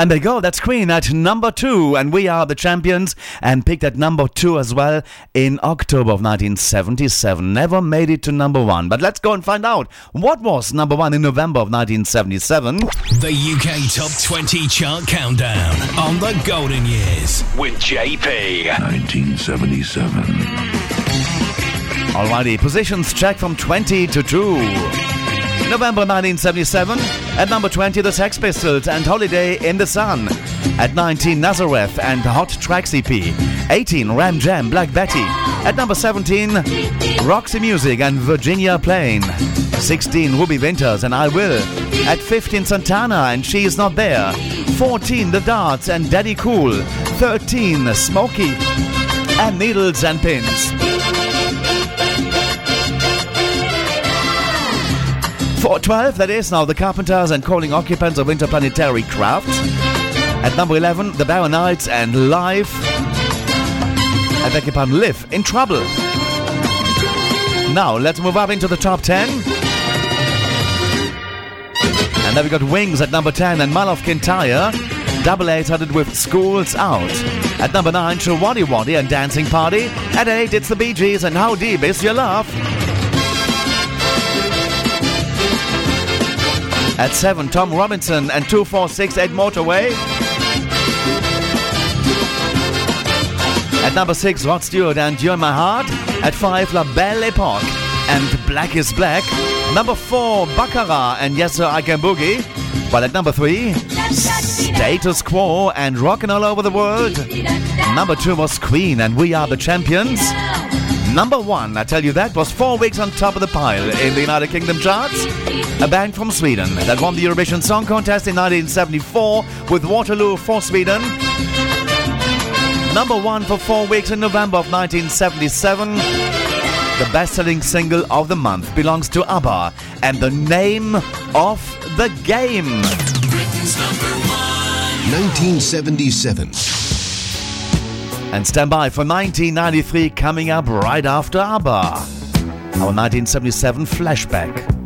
[SPEAKER 24] And
[SPEAKER 13] there you go, that's Queen at number two, and we are the champions, and picked at number two as well in October of 1977. Never made it to number one, but let's go and find out what was number one in November of 1977.
[SPEAKER 4] The UK Top 20 Chart Countdown on the Golden Years with JP.
[SPEAKER 15] 1977.
[SPEAKER 13] Alrighty, positions check from 20 to 2. November 1977. At number 20, the Sex Pistols and Holiday in the Sun. At 19, Nazareth and Hot Tracks EP. 18, Ram Jam, Black Betty. At number 17, Roxy Music and Virginia Plain. 16, Ruby Winters and I Will. At 15, Santana and She Is Not There. 14, The Darts and Daddy Cool. 13, Smokie and Needles and Pins. 12, that is now the Carpenters and Calling Occupants of Interplanetary Craft. At number 11, the Barron Knights and Live. I beg your pardon, Live in Trouble. Now, let's move up into the top 10. And then we got Wings at number 10 and Mull of Kintyre. Double eight headed with Schools Out. At number 9, Showaddywaddy and Dancing Party. At 8, it's the Bee Gees and How Deep Is Your Love? At 7, Tom Robinson and 2468 Motorway.
[SPEAKER 18] At number six, Rod Stewart and You're My Heart. At five, La Belle Epoque and Black is Black. Number four, Baccara and Yes Sir I Can Boogie. While at number three, Status Quo and Rockin' All Over the World. Number two was Queen and We Are the Champions. Number one, I tell you that, was four weeks on top of the pile in the United Kingdom charts. A band from Sweden that won the Eurovision Song Contest in 1974 with Waterloo for Sweden. Number one for four weeks in November of 1977. The best selling single of the month belongs to ABBA and the name of the game.
[SPEAKER 16] 1977.
[SPEAKER 18] And stand by for 1993 coming up right after ABBA. Our 1977 flashback.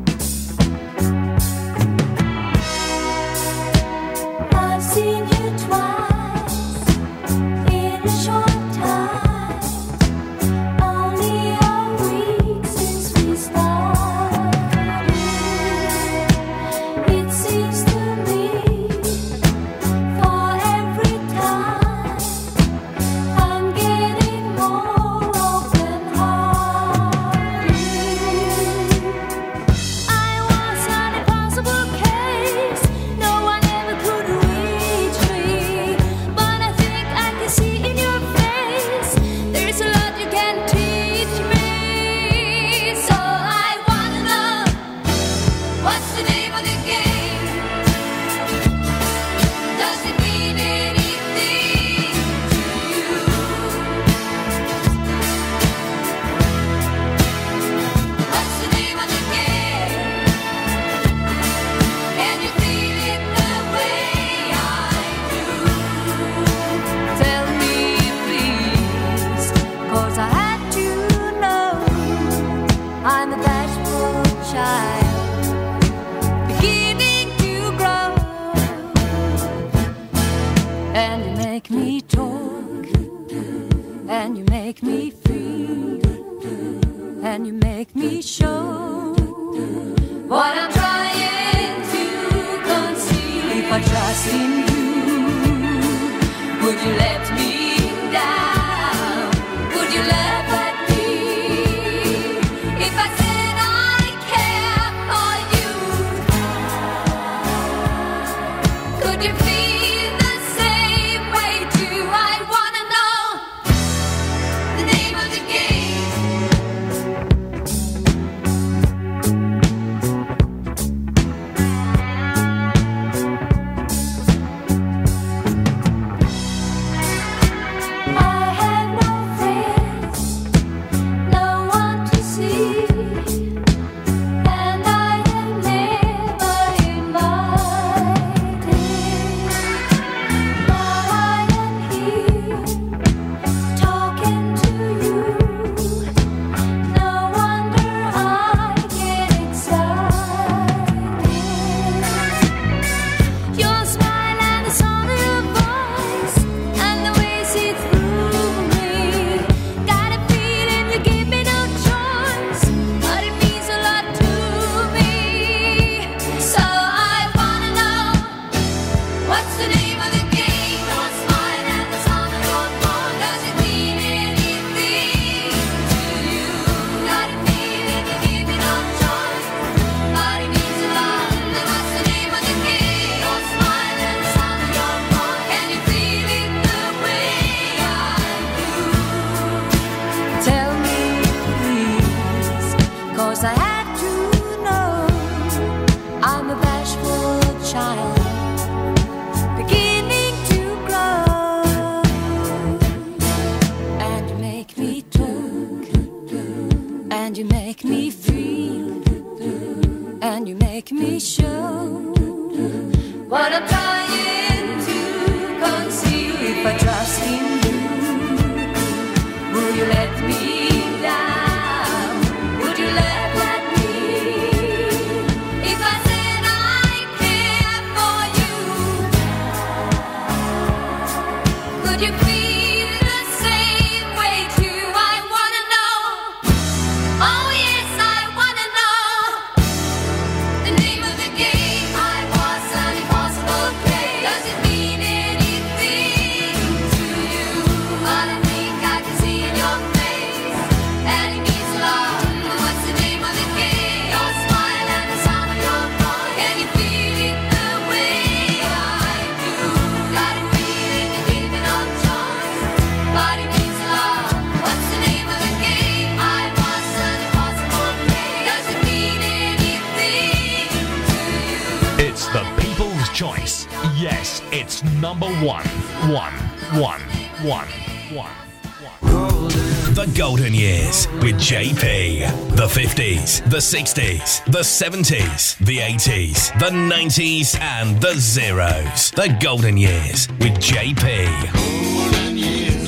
[SPEAKER 4] 60s, the 70s, the 80s, the 90s, and the zeros. The Golden Years with JP.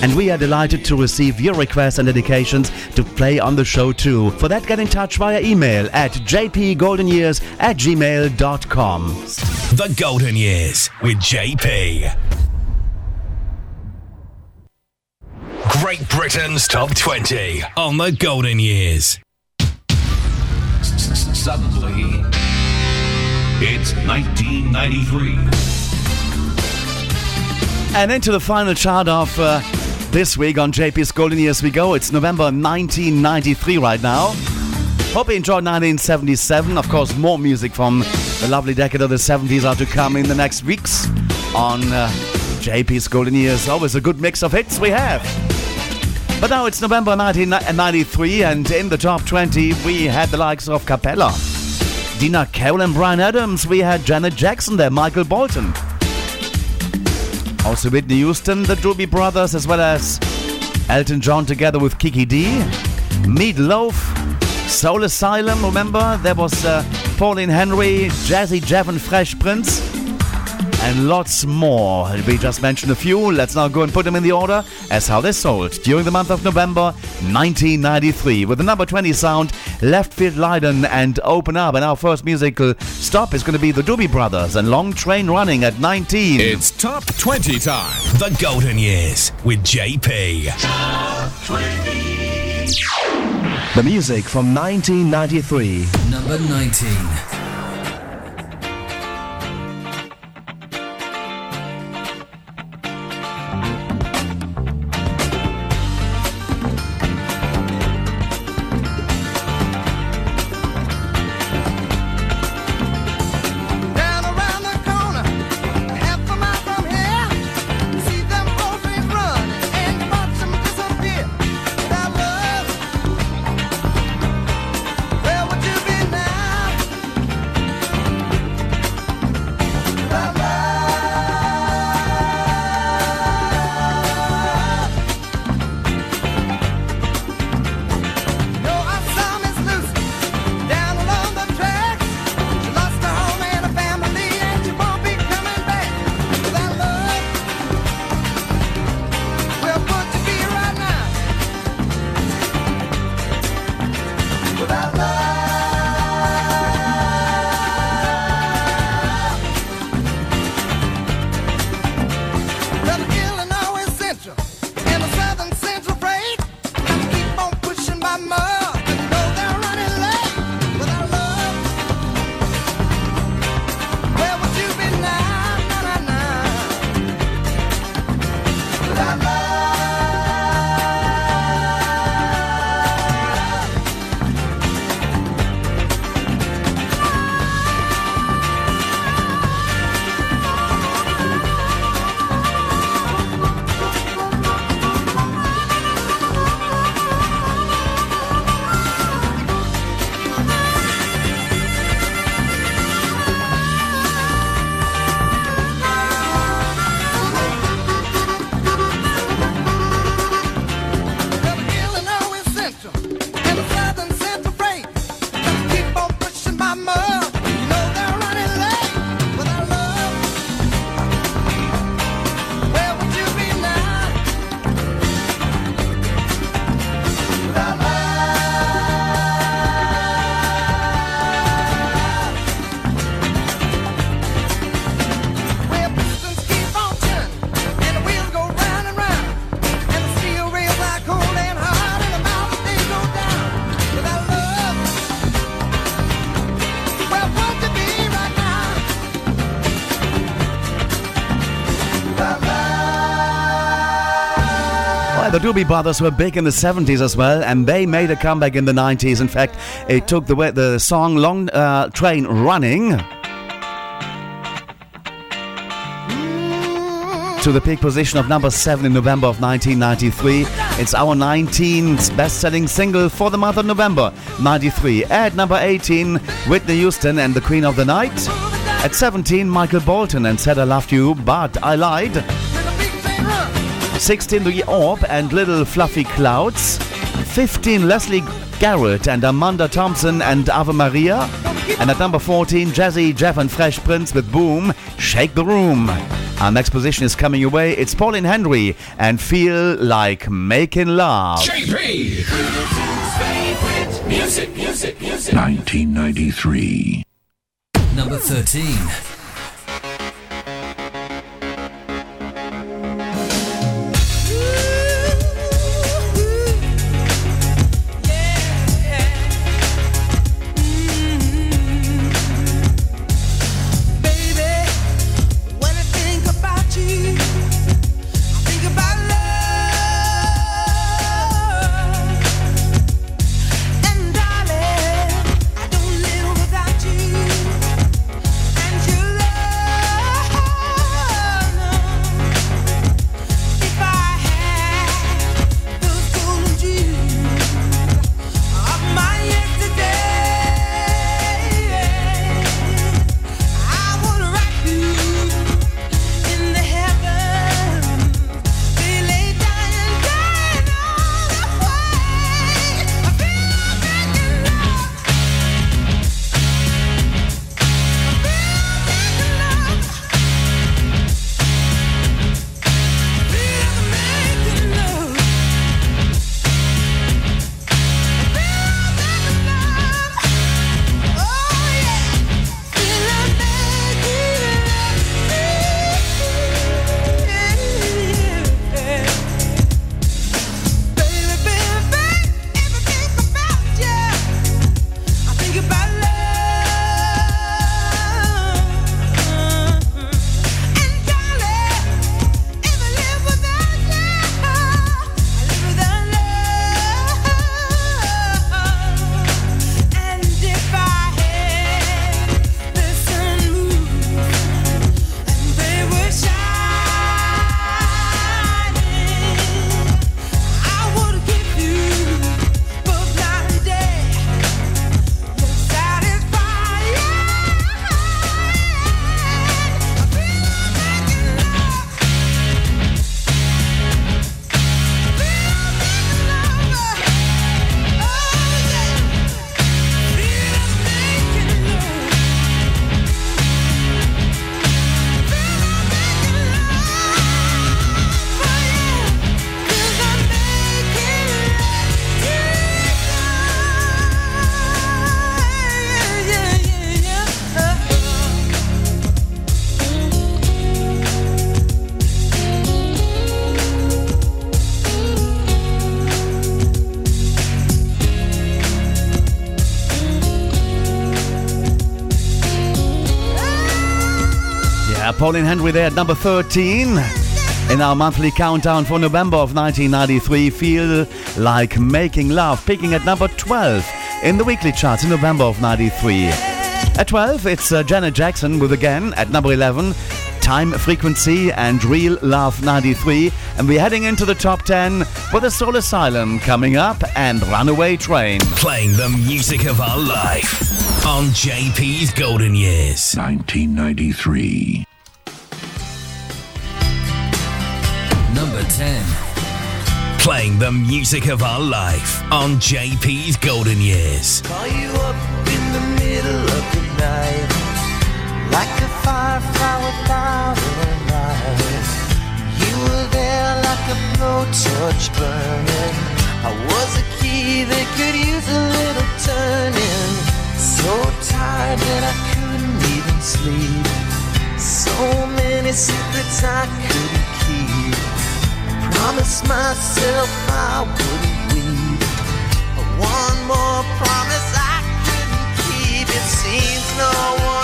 [SPEAKER 13] And we are delighted to receive your requests and dedications to play on the show too. For that, get in touch via email at jpgoldenyears at gmail.com.
[SPEAKER 4] The Golden Years with JP. Great Britain's Top 20 on the Golden Years.
[SPEAKER 15] Suddenly, it's 1993.
[SPEAKER 13] And into the final chart of uh, this week on JP's Golden Years we go. It's November 1993 right now. Hope you enjoyed 1977. Of course, more music from the lovely decade of the 70s are to come in the next weeks on uh, JP's Golden Years. Always a good mix of hits we have. But now it's November 1993, and in the top 20, we had the likes of Cappella, Dina Carroll, and Bryan Adams. We had Janet Jackson there, Michael Bolton. Also Whitney Houston, the Doobie Brothers, as well as Elton John together with Kiki Dee, Meat Loaf, Soul Asylum, remember? There was uh, Pauline Henry, Jazzy Jeff and Fresh Prince, and lots more. We just mentioned a few. Let's now go and put them in the order as how they sold during the month of November 1993. With the number 20 sound, Leftfield Lydon and Open Up. And our first musical stop is going to be the Doobie Brothers and Long Train Running at 19.
[SPEAKER 4] It's Top 20 time. The Golden Years with JP.
[SPEAKER 23] The music from 1993.
[SPEAKER 22] Number 19.
[SPEAKER 13] Doobie Brothers were big in the 70s as well, and they made a comeback in the 90s. In fact, it took the, the song Long uh, Train Running to the peak position of number 7 in November of 1993. It's our 19th best selling single for the month of November 93. At number 18, Whitney Houston and the Queen of the Night. At 17, Michael Bolton and said I loved you, but I lied. 16, The Orb and Little Fluffy Clouds. 15, Lesley Garrett and Amanda Thompson and Ave Maria. And at number 14, Jazzy Jeff and Fresh Prince with Boom, Shake the Room. Our next position is coming your way. It's Pauline Henry and Feel Like Making Love.
[SPEAKER 15] JP!
[SPEAKER 25] Music, music, music.
[SPEAKER 15] 1993.
[SPEAKER 22] Number 13.
[SPEAKER 13] Pauline Henry there at number 13. In our monthly countdown for November of 1993, Feel Like Making Love, peaking at number 12 in the weekly charts in November of 93. At 12, it's uh, Janet Jackson with Again. At number 11, Time Frequency and Real Love 93. And we're heading into the top 10 with a Soul Asylum coming up and Runaway Train.
[SPEAKER 4] Playing the music of our life on JP's Golden Years.
[SPEAKER 15] 1993.
[SPEAKER 4] Playing the music of our life on JP's Golden Years.
[SPEAKER 25] Call you up in the middle of the night, like a firefly without a light. You were there like a blowtorch burning. I was a key that could use a little turning. So tired that I couldn't even sleep. So many secrets I couldn't. Promised myself I wouldn't weep. One more promise I couldn't keep. It seems no one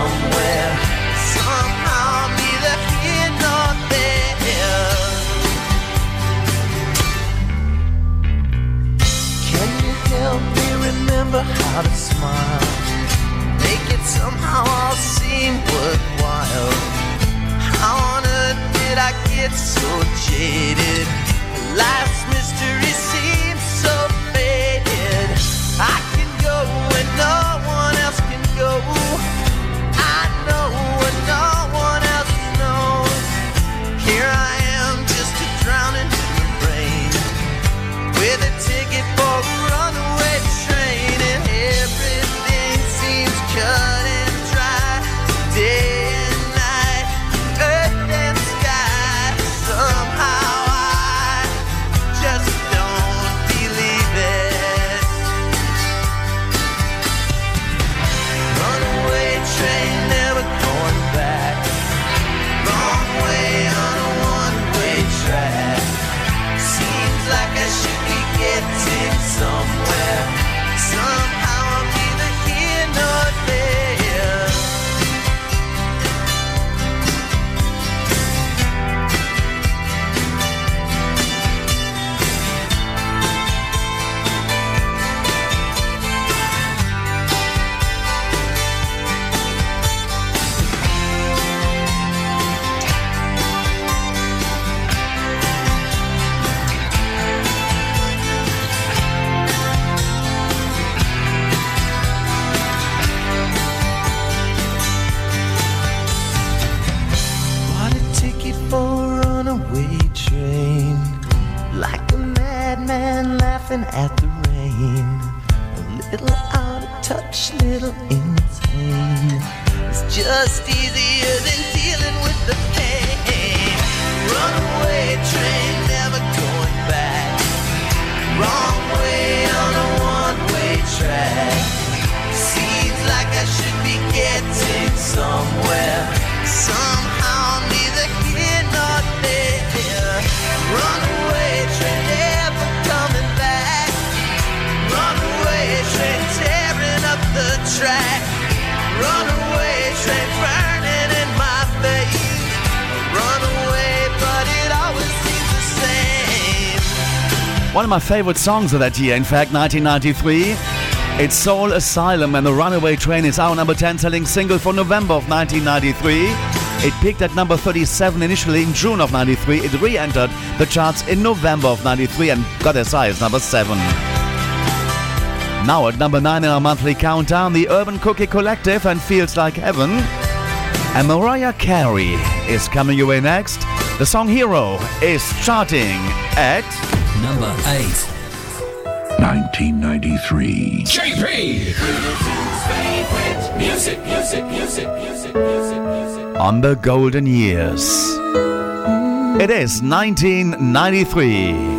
[SPEAKER 25] somewhere, somehow, neither here nor there. Can you help me remember how to smile? Make it somehow all seem worthwhile. How on earth did I get so jaded? Life's mystery seems. Of my
[SPEAKER 13] favorite songs of that year, in fact, 1993. It's Soul Asylum and the Runaway Train is our number 10 selling single for November of 1993. It peaked at number 37 initially in June of 93. It re entered the charts in November of 93 and got as high as number 7. Now at number 9 in our monthly countdown, the Urban Cookie Collective and Feels Like Heaven. And Mariah Carey is coming your way next. The song Hero is charting at
[SPEAKER 23] Number 8.
[SPEAKER 15] 1993.
[SPEAKER 4] JP! Music, music, music, music, music, music.
[SPEAKER 13] on the golden years. It is 1993.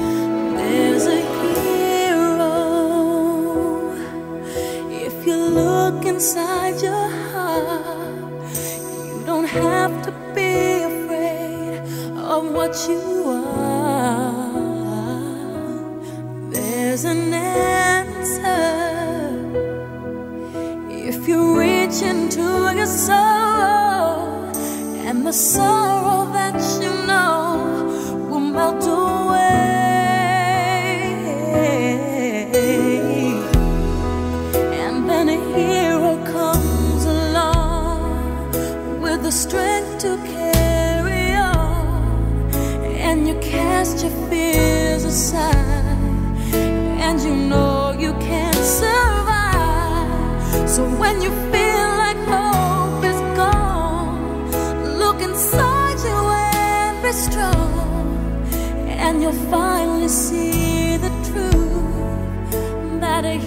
[SPEAKER 12] And you know you can survive. So when you feel like hope is gone, look inside you and be strong, and you'll finally see the truth that a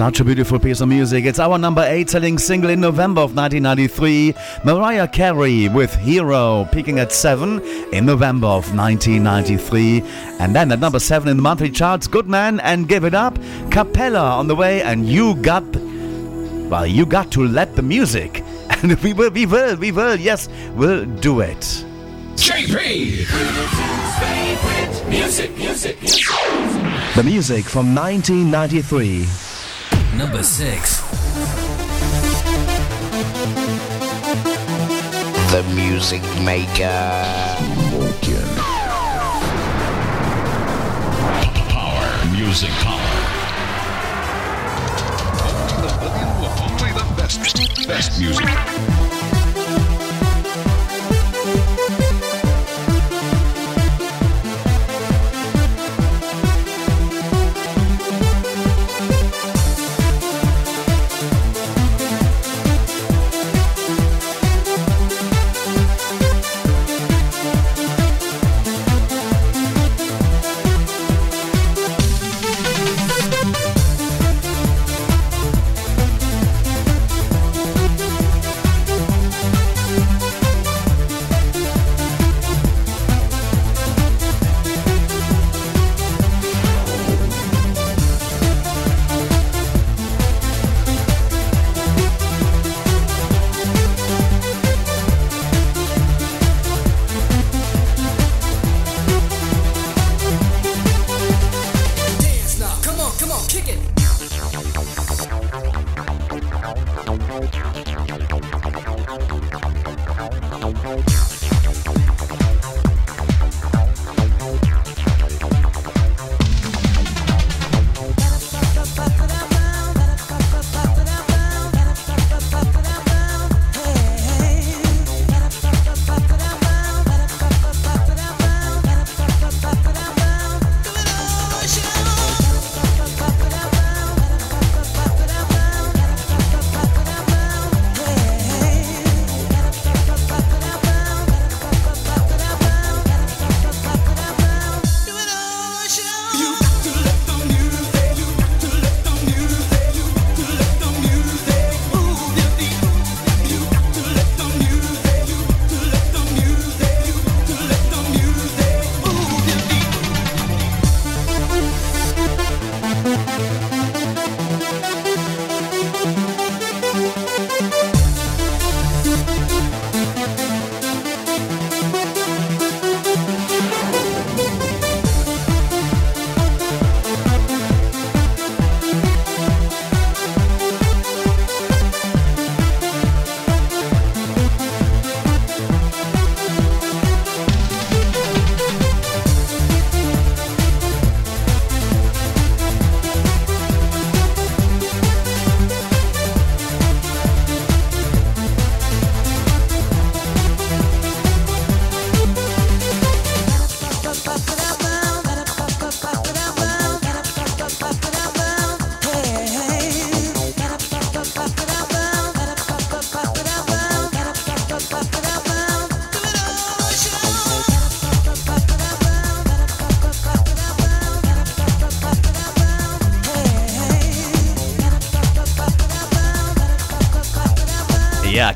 [SPEAKER 13] Such a beautiful piece of music. It's our number eight selling single in November of 1993. Mariah Carey with Hero, peaking at seven in November of 1993. And then at number seven in the monthly charts, Goodmen and Give It Up. Cappella on the way, and You Got. Well, you got to let the music. And we will, we will, we will, yes, we'll do it.
[SPEAKER 26] JP! Music, music, music.
[SPEAKER 27] The music from 1993.
[SPEAKER 23] Number 6.
[SPEAKER 21] The Music Maker.
[SPEAKER 3] Power. Music power. Only the best, best music.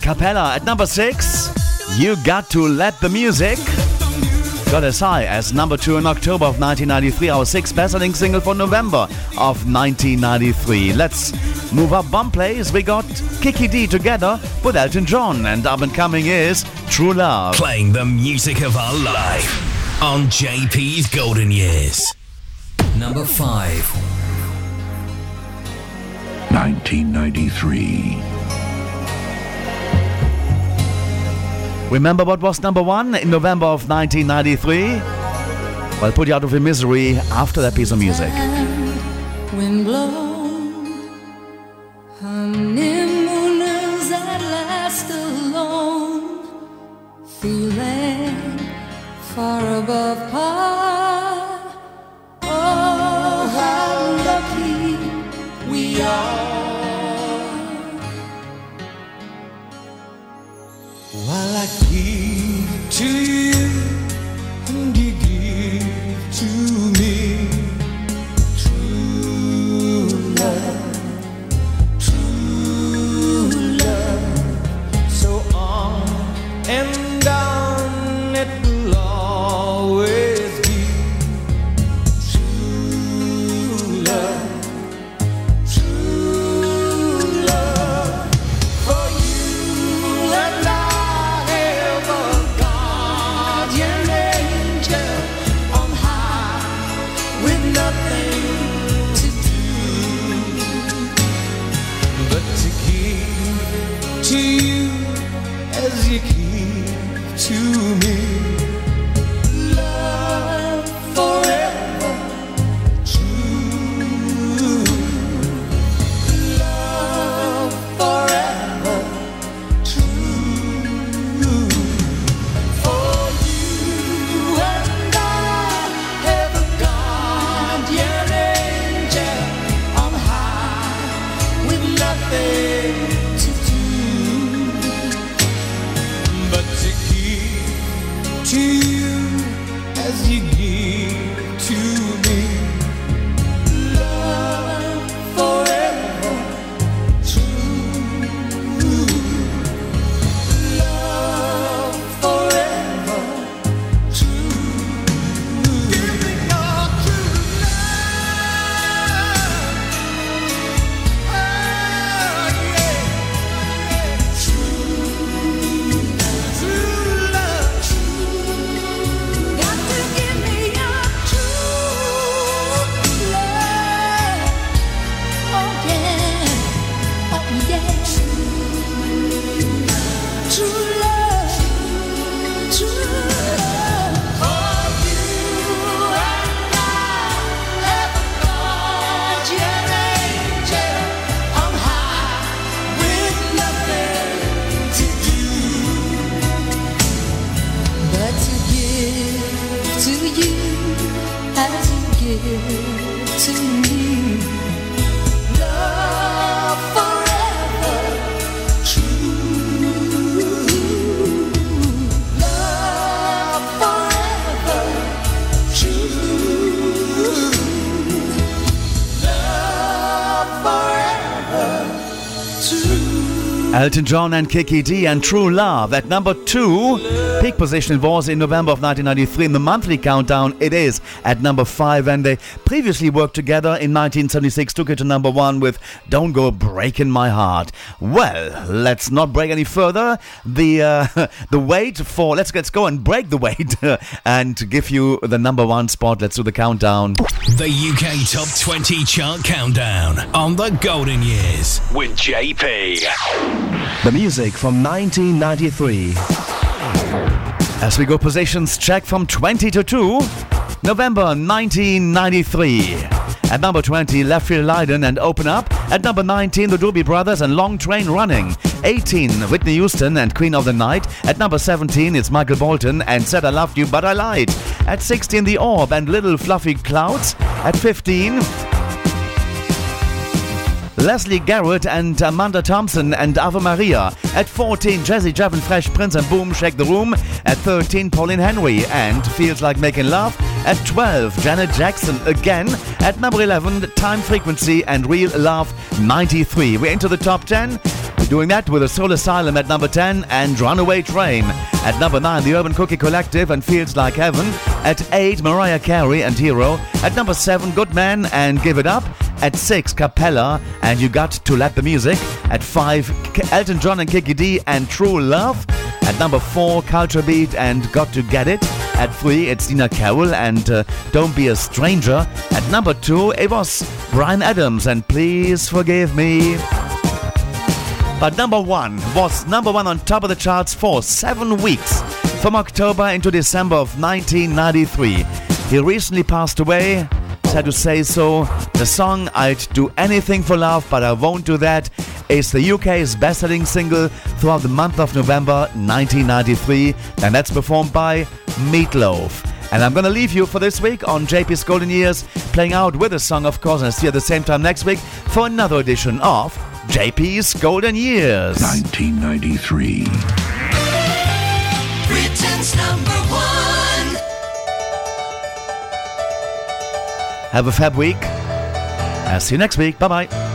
[SPEAKER 13] Yeah, Cappella at number six. You got to let the music. Got as high as number two in October of 1993, our sixth best-selling single for November of 1993. Let's move up one place. We got Kiki Dee together with Elton John, and up and coming is True Love.
[SPEAKER 4] Playing the music of our life on JP's Golden Years.
[SPEAKER 23] Number 5.
[SPEAKER 15] 1993.
[SPEAKER 13] Remember what was number one in November of 1993? Well, put you out of your misery after that piece of music.
[SPEAKER 12] Wind blown, at last alone, feeling far above
[SPEAKER 13] Elton John and Kiki Dee and True Love at number two. Peak position was in November of 1993. In the monthly countdown, it is at number five. And they previously worked together in 1976, took it to number one with Don't Go Breaking My Heart. Well, let's not break any further. The uh, the wait for let's let's go and break the wait and give you the number one spot. Let's do the countdown.
[SPEAKER 4] The UK Top 20 Chart Countdown on the Golden Years with JP.
[SPEAKER 23] The music from 1993.
[SPEAKER 13] As we go positions check from 20 to 2, November 1993. At number 20, Leftfield Lydon and Open Up. At number 19, the Doobie Brothers and Long Train Running. 18, Whitney Houston and Queen of the Night. At number 17, it's Michael Bolton and Said I Loved You But I Lied. At 16, The Orb and Little Fluffy Clouds. At 15, Lesley Garrett and Amanda Thompson and Ave Maria. At 14, Jazzy Jeff and Fresh Prince and Boom Shake the Room. At 13, Pauline Henry and Feels Like Making Love. At 12, Janet Jackson again. At number 11, Time Frequency and Real Love 93. We're into the top 10. Doing that with a Soul Asylum at number 10 and Runaway Train. At number 9, the Urban Cookie Collective and Feels Like Heaven. At 8, Mariah Carey and Hero. At number 7, Goodmen and Give It Up. At 6, Cappella and You Got to Let the Music. At 5, Elton John and Kiki Dee and True Love. At number 4, Culture Beat and Got to Get It. At 3, it's Dina Carroll and uh, Don't Be a Stranger. At number 2, it was Bryan Adams and Please Forgive Me. But number one was number one on top of the charts for seven weeks, from October into December of 1993. He recently passed away, sad to say so. The song I'd Do Anything for Love, but I Won't Do That is the UK's best selling single throughout the month of November 1993, and that's performed by Meatloaf. And I'm gonna leave you for this week on JP's Golden Years, playing out with a song, of course, and see you at the same time next week for another edition of JP's Golden Years.
[SPEAKER 15] 1993.
[SPEAKER 12] Britain's number one.
[SPEAKER 13] Have a fab week. I'll see you next week. Bye bye.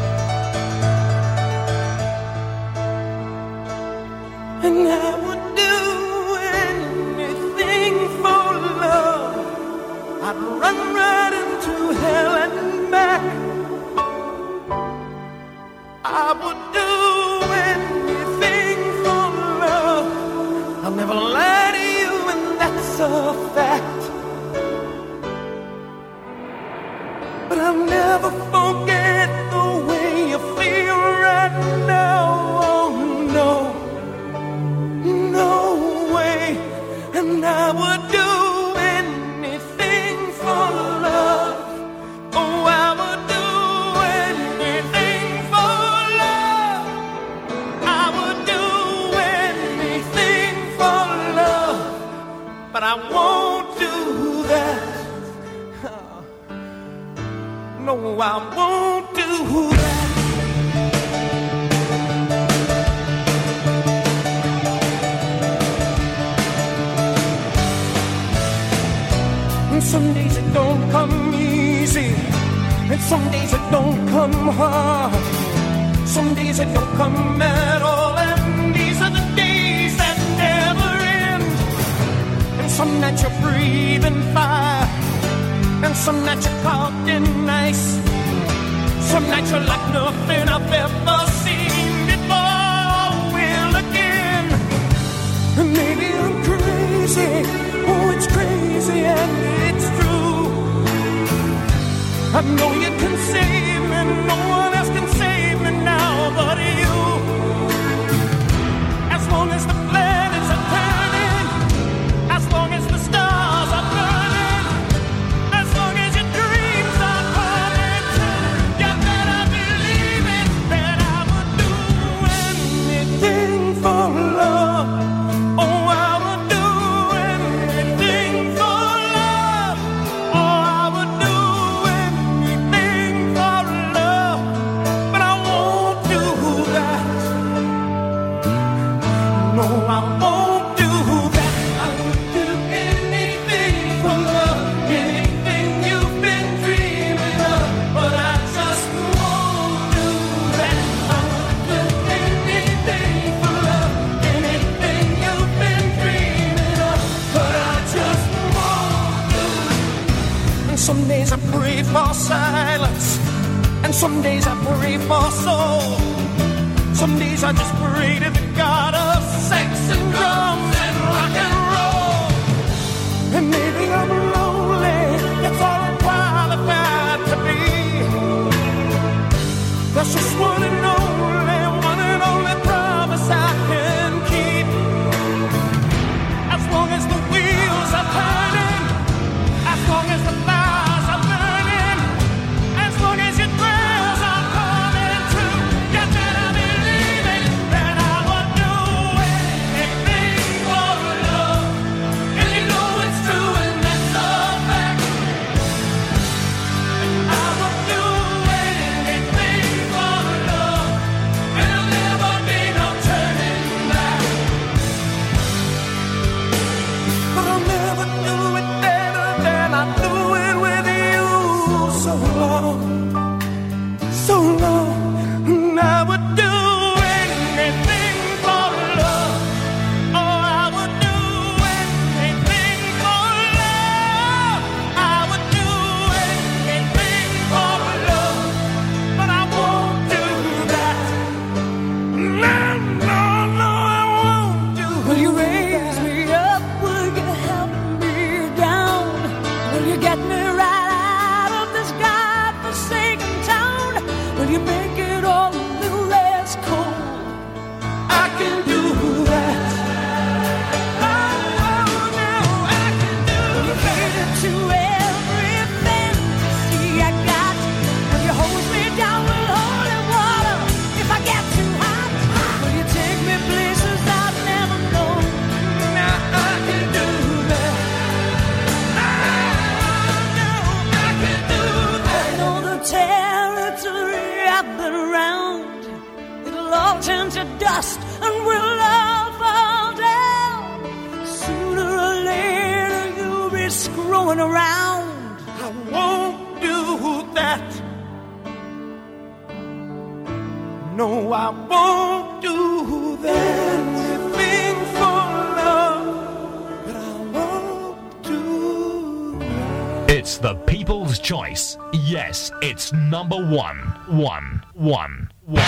[SPEAKER 24] It's
[SPEAKER 11] number one, one, one, one.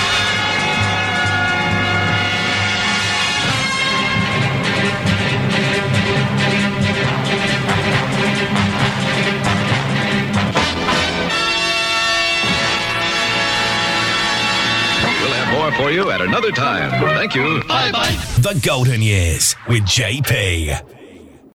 [SPEAKER 2] more for you at another time. Thank you. Bye bye.
[SPEAKER 4] The Golden Years with JP.